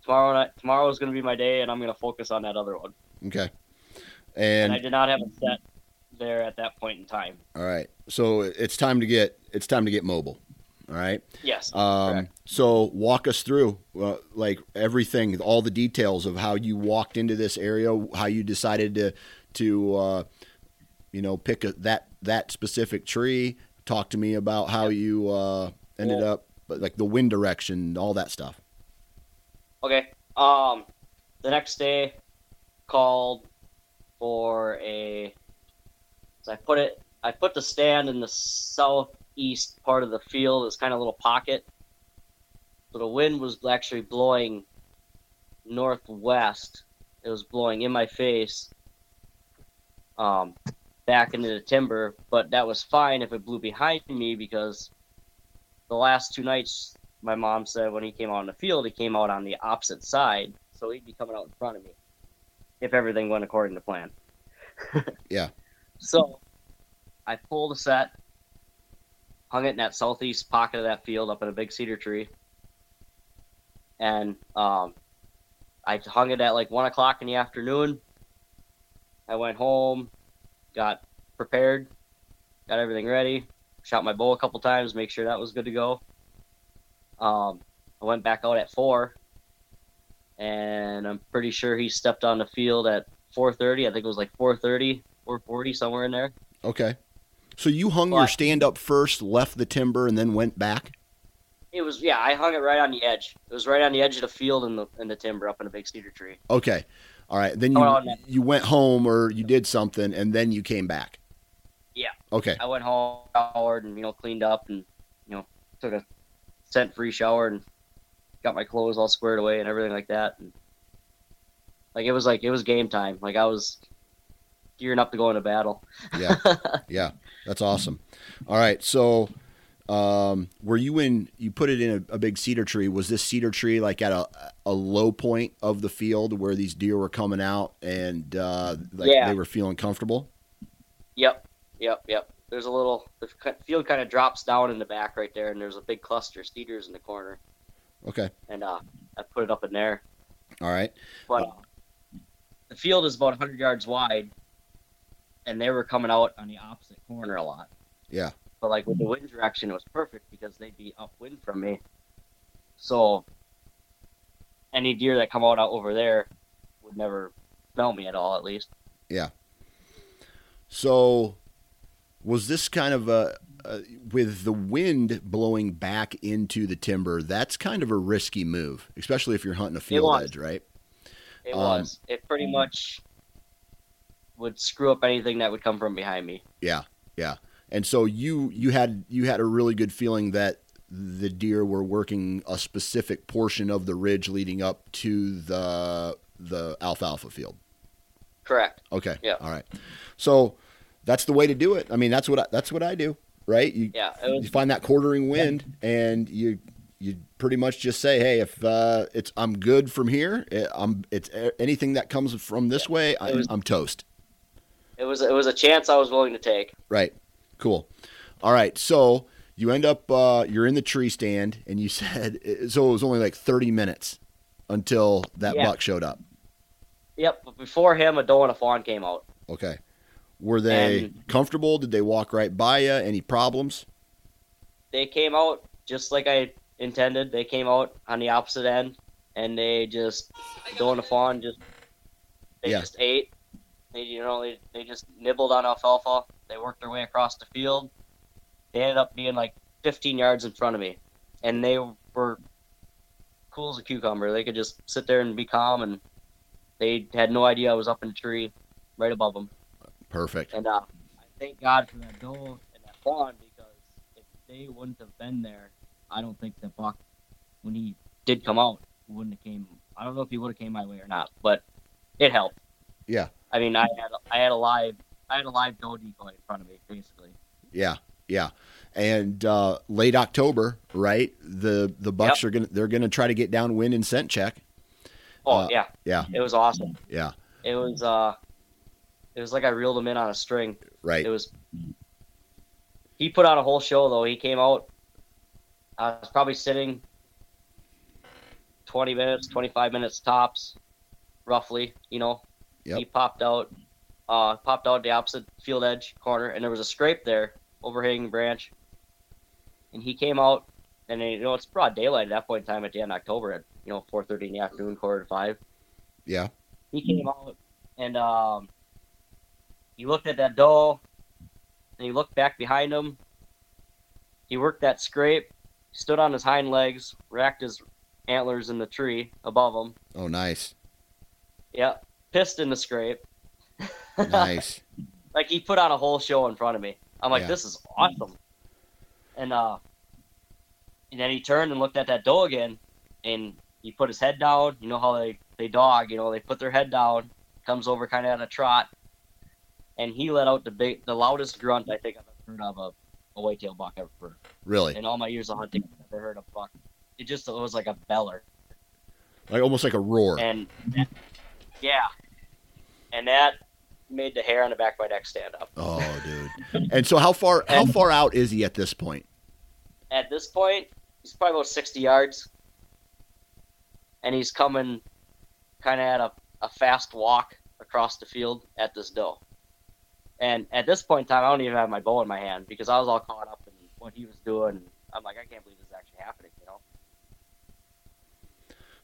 tomorrow night. Tomorrow is gonna be my day, and I'm gonna focus on that other one. Okay. And, I did not have a set there at that point in time. all right. So it's time to get it's time to get mobile. All right. Yes. Um, correct. so walk us through uh, like everything, all the details of how you walked into this area, how you decided to to uh, you know pick a, that that specific tree. Talk to me about how you uh, ended Well- up, like the wind direction, all that stuff. Okay. Um, the next day, called for a. So I put it. I put the stand in the southeast part of the field. It's kind of a little pocket. So the wind was actually blowing northwest. It was blowing in my face. Um, back into the timber, but that was fine if it blew behind me because the last two nights my mom said when he came out in the field, he came out on the opposite side, so he'd be coming out in front of me if everything went according to plan. Yeah. So I pulled a set, hung it in that southeast pocket of that field up in a big cedar tree, and um, I hung it at like one o'clock in the afternoon. I went home, got prepared, got everything ready, shot my bow a couple times, make sure that was good to go. Um, I went back out at four, and I'm pretty sure he stepped on the field at 4:30. I think it was like 4:30, 4:40, somewhere in there. Okay. So you hung your stand up first, left the timber, and then went back. It was yeah. I hung it right on the edge. It was right on the edge of the field in the in the timber up in a big cedar tree. Okay. All right. Then you Oh, no. you went home or you did something, and then you came back. Yeah. Okay. I went home, showered, and you know cleaned up, and you know took a scent free shower and got my clothes all squared away and everything like that. And like it was like it was game time. Like I was gearing up to go into battle. Yeah. Yeah. That's awesome. All right. So, um, were you in? You put it in a, a big cedar tree. Was this cedar tree like at a a low point of the field where these deer were coming out and uh, like Yeah. they were feeling comfortable? Yep, yep, yep. There's a little the field kind of drops down in the back right there, and there's a big cluster of cedars in the corner, Okay. and uh, I put it up in there. All right. But uh, the field is about 100 yards wide, and they were coming out on the opposite corner a lot. Yeah. But like with the wind direction, it was perfect because they'd be upwind from me. So any deer that come out, out over there would never smell me at all, at least. Yeah. So, was this kind of a, a with the wind blowing back into the timber? That's kind of a risky move, especially if you're hunting a field edge, right? It Um, was. It pretty much would screw up anything that would come from behind me. Yeah, yeah. And so you you had you had a really good feeling that the deer were working a specific portion of the ridge leading up to the the alfalfa field. Correct. Okay. Yeah. All right. So that's the way to do it. I mean, that's what I, that's what I do, right? You Yeah, was you find that quartering wind, and you you pretty much just say, hey, if uh, it's I'm good from here, eh, I'm it's eh, anything that comes from this way, I'm, was- I'm toast. It was it was a chance I was willing to take. Right. Cool. All right. So you end up uh, you're in the tree stand, and you said so it was only like 30 minutes until that Yeah. buck showed up. Yep, but before him, a doe and a fawn came out. Okay. Were they And- comfortable? Did they walk right by you? Any problems? They came out just like I intended. They came out on the opposite end, and they just doe and the fawn just they Yeah. just ate. They you know they, they just nibbled on alfalfa. They worked their way across the field. They ended up being like 15 yards in front of me, and they were cool as a cucumber. They could just sit there and be calm, and they had no idea I was up in a tree, right above them. Perfect. And uh, I thank God for that doe and that fawn because if they wouldn't have been there, I don't think the buck, when he did come out, wouldn't have came. I don't know if he would have came my way or not, but it helped. Yeah. I mean, I had I had a live I had a live doe decoy in front of me, basically. Yeah. Yeah. And uh, late October, right? The the bucks are gonna they're gonna try to get downwind and scent check. Oh Uh, yeah, Yeah. it was awesome. Yeah. It was uh, it was like I reeled him in on a string. Right. It was. He put on a whole show though. He came out. I was probably sitting. Twenty minutes, twenty-five minutes tops, roughly. You know. Yep. He popped out, uh, popped out the opposite field edge corner, and there was a scrape there, overhanging branch. And he came out, and you know it's broad daylight at that point in time at the end of October at you know four thirty in the afternoon, quarter to five Yeah. he came out and um, he looked at that doe and he looked back behind him. He worked that scrape, stood on his hind legs, racked his antlers in the tree above him. Oh, nice. Yeah, pissed in the scrape. Nice. like he put on a whole show in front of me. I'm like, Yeah. this is awesome. And uh, and then he turned and looked at that doe again, and he put his head down. You know how they they dog, you know, they put their head down, comes over kind of at a trot, and he let out the big, the loudest grunt I think I've ever heard of a, a whitetail buck ever. Heard. really. In all my years of hunting, I've never heard a buck. It just it was like a beller. Like almost like a roar. And that, yeah, and that made the hair on the back of my neck stand up. Oh, dude. And so how far how far out is he at this point? At this point, he's probably about 60 yards, and he's coming kind of at a, a fast walk across the field at this doe. And at this point in time, I don't even have my bow in my hand because I was all caught up in what he was doing. I'm like, I can't believe this is actually happening, you know?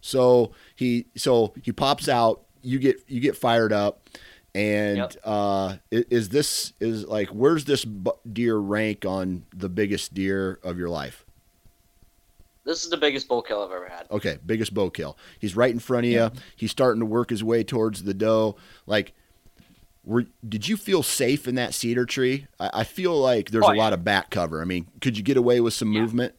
So he so he pops out. You get you get fired up, and Yep. uh, is this is like where's this deer rank on the biggest deer of your life? This is the biggest bull kill I've ever had. Okay, biggest bow kill. He's right in front of you. He's starting to work his way towards the doe. Like, were did you feel safe in that cedar tree? I, I feel like there's Oh, a yeah. lot of back cover. I mean, could you get away with some Yeah. movement?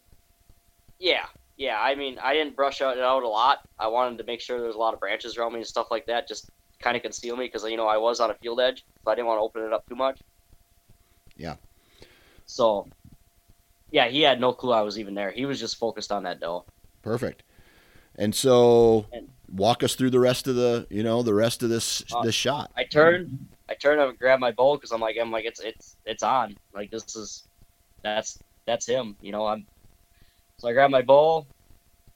Yeah, yeah. I mean, I didn't brush out it out a lot. I wanted to make sure there was a lot of branches around me and stuff like that, just kind of conceal me because you know I was on a field edge, so I didn't want to open it up too much. Yeah. So, yeah, he had no clue I was even there. He was just focused on that doe. Perfect. And so, And- walk us through the rest of the you know the rest of this Uh, this shot. I turned, I turned and grabbed my bow because I'm like, I'm like, it's it's it's on. Like this is, that's that's him. You know, I'm. So I grab my bow,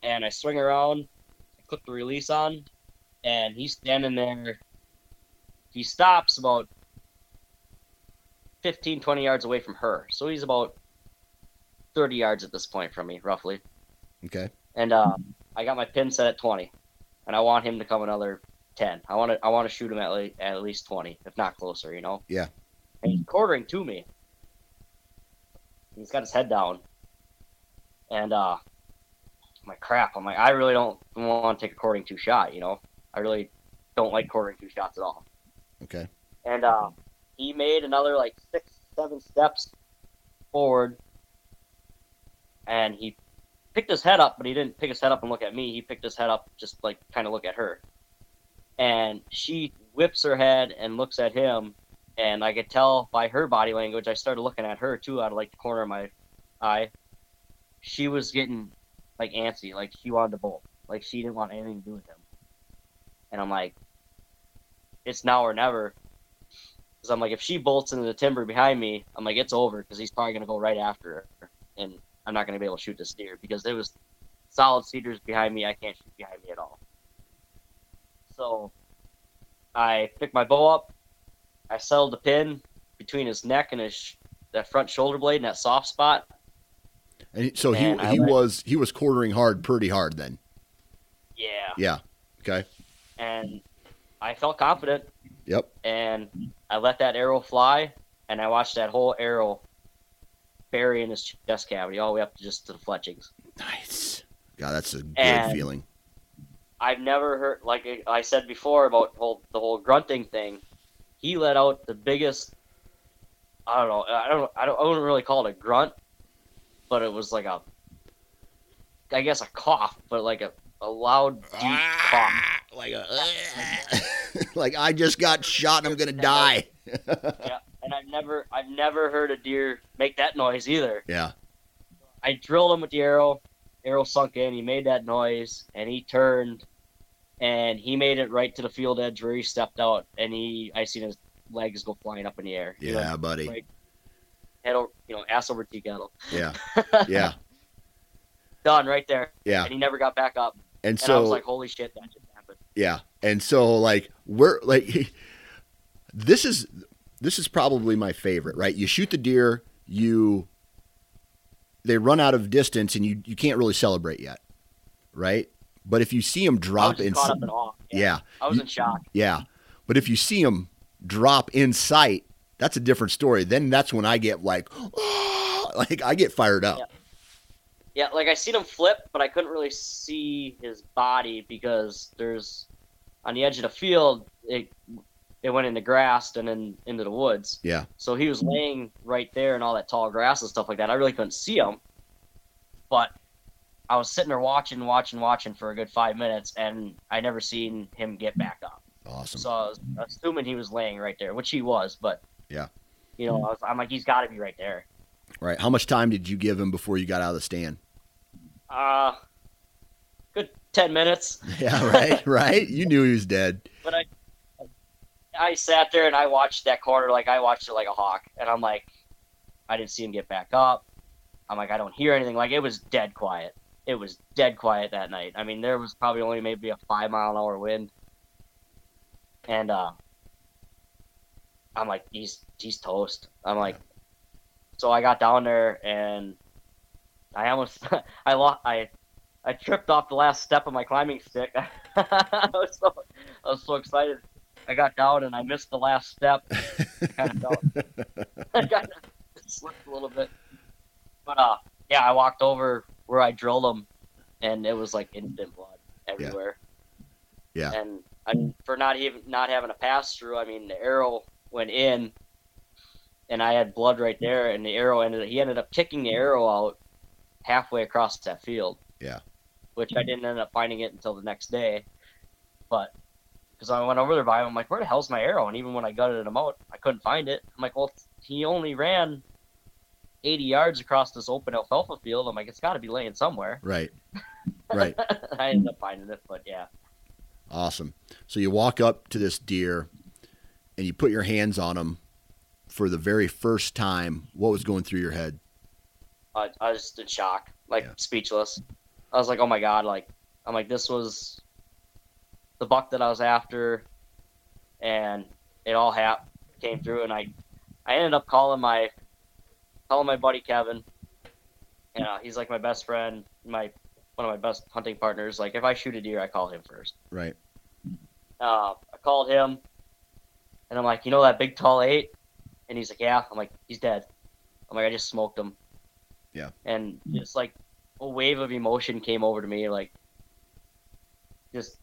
and I swing around, I click the release on, and he's standing there. He stops about 15, 20 yards away from her, so he's about 30 yards at this point from me, roughly. Okay. And uh, I got my pin set at 20, and I want him to come another 10. I want to I want to shoot him at, le- at least 20, if not closer, you know? Yeah. And he's quartering to me. He's got his head down. And uh, I'm like, crap. I'm like, I really don't want to take a quartering to shot, you know? I really don't like quartering to shots at all. Okay. And uh, he made another like six, seven steps forward, and he picked his head up, but he didn't pick his head up and look at me. He picked his head up, just like kind of look at her. And she whips her head and looks at him, and I could tell by her body language. I started looking at her too out of like the corner of my eye. She was getting like antsy, like she wanted to bolt, like she didn't want anything to do with him. And I'm like, it's now or never. Because I'm like, if she bolts into the timber behind me, I'm like, it's over because he's probably gonna go right after her, and I'm not gonna be able to shoot this deer because there was solid cedars behind me. I can't shoot behind me at all. So I picked my bow up. I settled the pin between his neck and his that front shoulder blade and that soft spot. And so he I he let- was he was quartering hard, pretty hard then. Yeah. Yeah. Okay. And I felt confident, Yep. and I let that arrow fly, and I watched that whole arrow bury in his chest cavity all the way up to just to the fletchings. Nice. God, that's a good And- feeling. I've never heard, like I said before about whole, the whole grunting thing. He let out the biggest. I don't know. I don't. I don't. I wouldn't really call it a grunt, but it was like a. I guess a cough, but like a, a loud, deep cough. Ah, like a ah. like I just got shot and I'm gonna die. Yeah, and I've never, I've never heard a deer make that noise either. Yeah. I drilled him with the arrow. Arrow sunk in. He made that noise, and he turned, and he made it right to the field edge where he stepped out, and he, I seen his legs go flying up in the air. He went Yeah, buddy. right- head over, you know, ass over tea kettle. Yeah. Yeah. Done right there, Yeah. and he never got back up. And And I was like, holy shit, that just happened. Yeah. And so like we're like this is this is probably my favorite, right? You shoot the deer, you they run out of distance and you you can't really celebrate yet. Right? But if you see them drop in caught up in awe. yeah, I was You- in shock. yeah. But if you see them drop in sight, that's a different story. Then that's when I get like like I get fired up. Yeah. Yeah, like I seen him flip, but I couldn't really see his body because there's on the edge of the field. It it went into grass and then into the woods. Yeah. So he was laying right there in all that tall grass and stuff like that. I really couldn't see him, but I was sitting there watching, watching, watching for a good five minutes, and I never seen him get back up. Awesome. So I was assuming he was laying right there, which he was, but Yeah. you know, I was, I'm like, he's got to be right there. right. How much time did you give him before you got out of the stand? Uh, good ten minutes. Yeah, right, right. You knew he was dead. but I I sat there and I watched that corner like I watched it like a hawk, and I'm like, I didn't see him get back up. I'm like, I don't hear anything. Like it was dead quiet. It was dead quiet that night. I mean, there was probably only maybe a five mile an hour wind, and uh, I'm like, he's he's toast. I'm like, so I got down there and I almost I lost I I tripped off the last step of my climbing stick. I was so I was so excited. I got down and I missed the last step. kind of fell. I kind of slipped a little bit. But uh, yeah, I walked over where I drilled them, and it was like instant blood everywhere. Yeah. And I mean, for not even not having a pass through, I mean, the arrow went in, and I had blood right there, and the arrow ended. He ended up kicking the arrow out halfway across that field. Yeah. Which I didn't end up finding it until the next day, but because I went over there by him, I'm like, where the hell's my arrow? And even when I gutted him out, I couldn't find it. I'm like, well, he only ran 80 yards across this open alfalfa field. I'm like, it's got to be laying somewhere. Right. Right. I ended up finding it, but yeah. Awesome. So you walk up to this deer and you put your hands on him for the very first time. What was going through your head? I, I was just in shock, like Yeah. speechless. I was like, oh my god, like I'm like this was the buck that I was after, and it all hap came through, and I I ended up calling my calling my buddy Kevin. You know, he's like my best friend, my one of my best hunting partners. Like if I shoot a deer, I call him first. Right. Uh, I called him, and I'm like, you know that big tall eight, and he's like, yeah. I'm like, he's dead. I'm like, I just smoked him. Yeah. And just like a wave of emotion came over to me, like just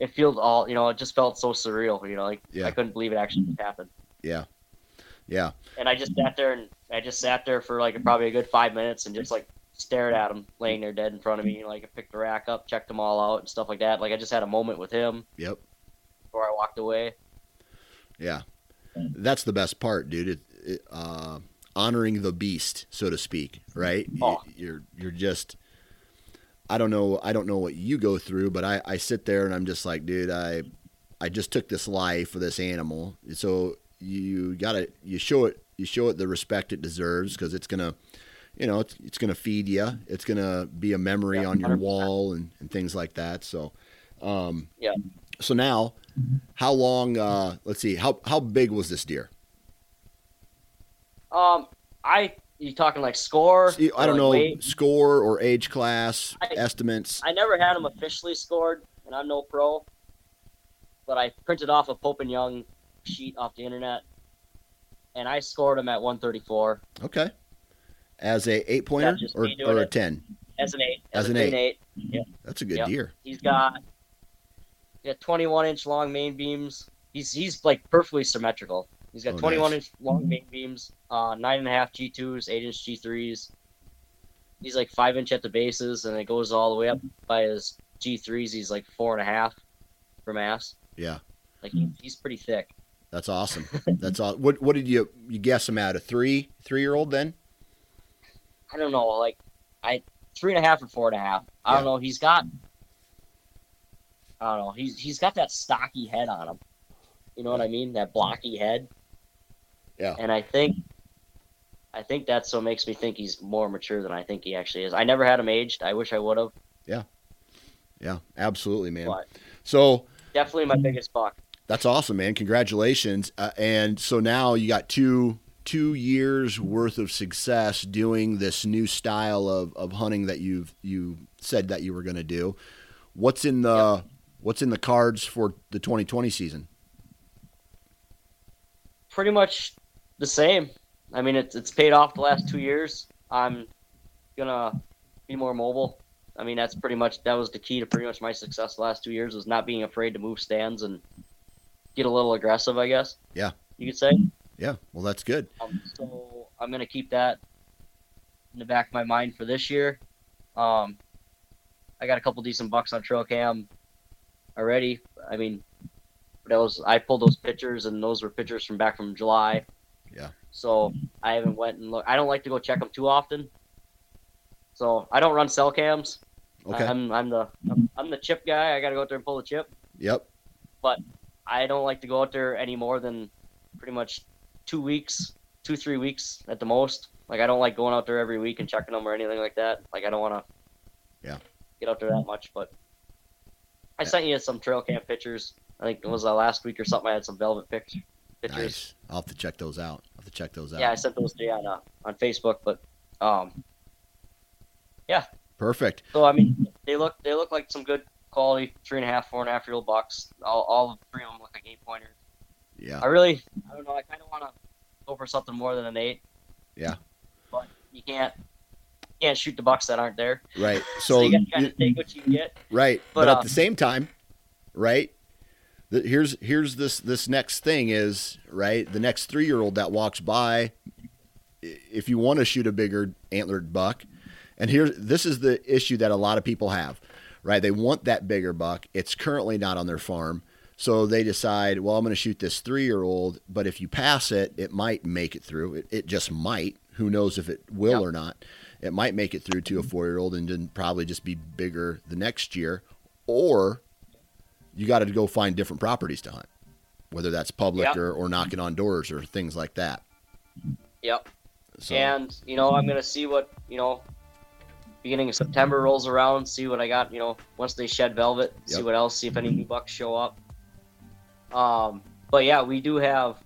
it feels all you know. It just felt so surreal, you know. Like Yeah. I couldn't believe it actually happened. Yeah. Yeah. And I just sat there and I just sat there for like probably a good five minutes and just like stared at him laying there dead in front of me. Like I picked the rack up, checked them all out and stuff like that. Like I just had a moment with him Yep. before I walked away. Yeah. that's the best part, dude. It, it, uh, honoring the beast, so to speak, right? Oh. You're you're just. I don't know. I don't know what you go through, but I, I sit there and I'm just like, dude, I I just took this life for this animal, so you gotta you show it you show it the respect it deserves because it's gonna, you know, it's, it's gonna feed you. It's gonna be a memory Yeah, on your 100%. wall and, and things like that. So, um, Yeah. So now, how long? Uh, let's see. How how big was this deer? Um, I you talking like score? See, I don't like, know weight? score or age class I- estimates. I never had him officially scored, and I'm no pro. But I printed off a Pope and Young sheet off the internet, and I scored him at 134 Okay. As a eight pointer or, or a ten. as an eight. As a an eight. eight. That's a good Yep. deer. He's got got 21 inch long main beams. He's he's like perfectly symmetrical. He's got Oh, 21 nice. inch long main beams, uh, nine and a half G2s, eight inch G3s. He's like five inch at the bases, and it goes all the way up by his G3s. He's like four and a half for mass. Yeah. Like he, he's pretty thick. That's awesome. That's all. What what did you you guess him at a three three year old then? I don't know, like I three and a half or four and a half. I don't know. He's got I don't know. He's he's got that stocky head on him. You know what I mean? That blocky head. Yeah. And I think I think that's what makes me think he's more mature than I think he actually is. I never had him aged. I wish I would have, Yeah, Yeah, absolutely, man. but So definitely my biggest buck. that's awesome, man. Congratulations. Uh, and so now you got two two years worth of success doing this new style of, of hunting that you've you said that you were going to do. What's in the what's in the cards for the 2020 season? Pretty much the same. I mean, it's it's paid off the last two years. I'm gonna be more mobile. I mean, that's pretty much that was the key to pretty much my success the last two years was not being afraid to move stands and get a little aggressive. I guess. Yeah. You could say. Yeah, well that's good. Um, so I'm gonna keep that in the back of my mind for this year. Um, I got a couple decent bucks on trail cam already. I mean, that was I pulled those pictures, and those were pictures from back from July. Yeah. So I haven't went and look. I don't like to go check them too often. So I don't run cell cams. Okay. I'm I'm the I'm, I'm the chip guy. I got to go out there and pull the chip. yep. But I don't like to go out there any more than pretty much two weeks, two three weeks at the most. Like I don't like going out there every week and checking them or anything like that. Like I don't want to. Yeah. Get out there that much, but I sent you some trail cam pictures. I think it was uh, last week or something. I had some velvet pic- pictures. Nice. I'll have to check those out. I'll have to check those out. Yeah, I sent those to you on uh, on Facebook, but um. Yeah. Perfect. So I mean, they look they look like some good quality three and a half, four and a half year old bucks. All all three of them look like eight pointers. Yeah. I really, I don't know. I kind of want to go for something more than an eight. Yeah. But you can't, can't shoot the bucks that aren't there. Right. So, So you got to kind of take what you can get. Right, but, But, at uh, the same time, right? The, here's here's this this next thing is right. The next three year old that walks by, if you want to shoot a bigger antlered buck, and here this is the issue that a lot of people have, right? They want that bigger buck. It's currently not on their farm, so they decide, well, I'm going to shoot this three year old. But if you pass it, it might make it through. It, it just might. Who knows if it will Yep. or not? It might make it through to a four year old and then probably just be bigger the next year, or you got to go find different properties to hunt, whether that's public Yep. or, or knocking on doors or things like that. Yep. So And you know, I'm gonna see what you know. Beginning of September rolls around, see what I got. You know, once they shed velvet, see what else, see if any new bucks show up. Um, but yeah, we do have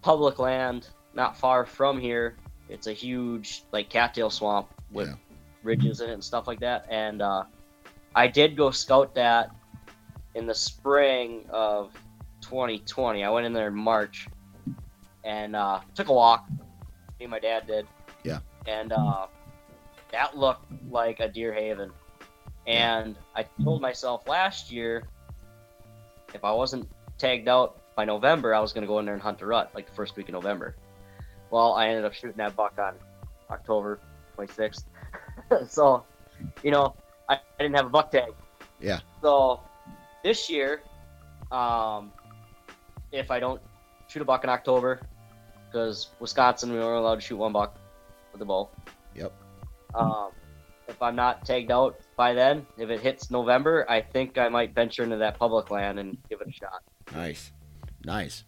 public land not far from here. It's a huge like cattail swamp with Yeah. ridges in it and stuff like that. And uh, I did go scout that in the spring of 2020. I went in there in March and uh, took a walk. Me and my dad did. Yeah. And uh, that looked like a deer haven. And I told myself last year, if I wasn't tagged out by November, I was going to go in there and hunt the rut, like the first week of November. Well, I ended up shooting that buck on October 26th. so, you know, I, I didn't have a buck tag. Yeah. So this year, um, if I don't shoot a buck in October because Wisconsin we weren't allowed to shoot one buck with the bow. Yep. Um, if I'm not tagged out by then, if it hits November, I think I might venture into that public land and give it a shot. Nice. Nice.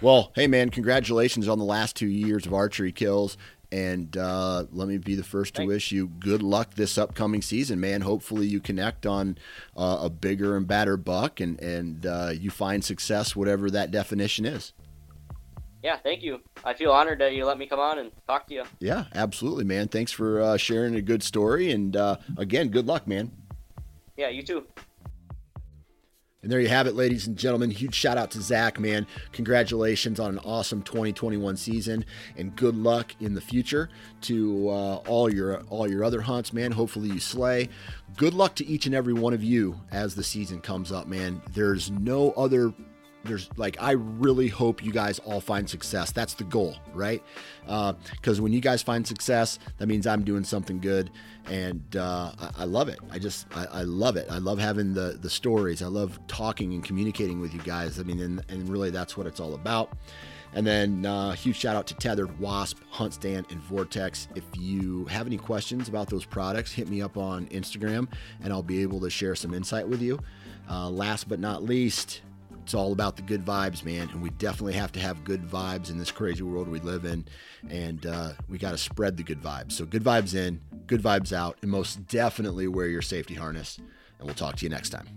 Well, hey man, congratulations on the last two years of archery kills. And uh, let me be the first to wish you good luck this upcoming season, man. Hopefully, you connect on uh, a bigger and badder buck, and and uh, you find success, whatever that definition is. Yeah, thank you. I feel honored that you let me come on and talk to you. Yeah, absolutely, man. Thanks for uh, sharing a good story, and uh, again, good luck, man. Yeah, you too. And there you have it, ladies and gentlemen. Huge shout out to Zach, man. Congratulations on an awesome 2021 season, and good luck in the future to uh, all your all your other hunts, man. Hopefully you slay. Good luck to each and every one of you as the season comes up, man. There's no other. There's like I really hope you guys all find success. That's the goal, right? Because when you guys find success, that means I'm doing something good, and uh, I, I love it. I just I, I love it. I love having the the stories. I love talking and communicating with you guys. I mean, and, and really that's what it's all about. And then uh, huge shout out to Tethered, Wasp, Hunt Stand, and Vortex. If you have any questions about those products, hit me up on Instagram, and I'll be able to share some insight with you. Uh, last but not least, it's all about the good vibes, man. And we definitely have to have good vibes in this crazy world we live in. And uh, we got to spread the good vibes. So, good vibes in, good vibes out, and most definitely wear your safety harness. And we'll talk to you next time.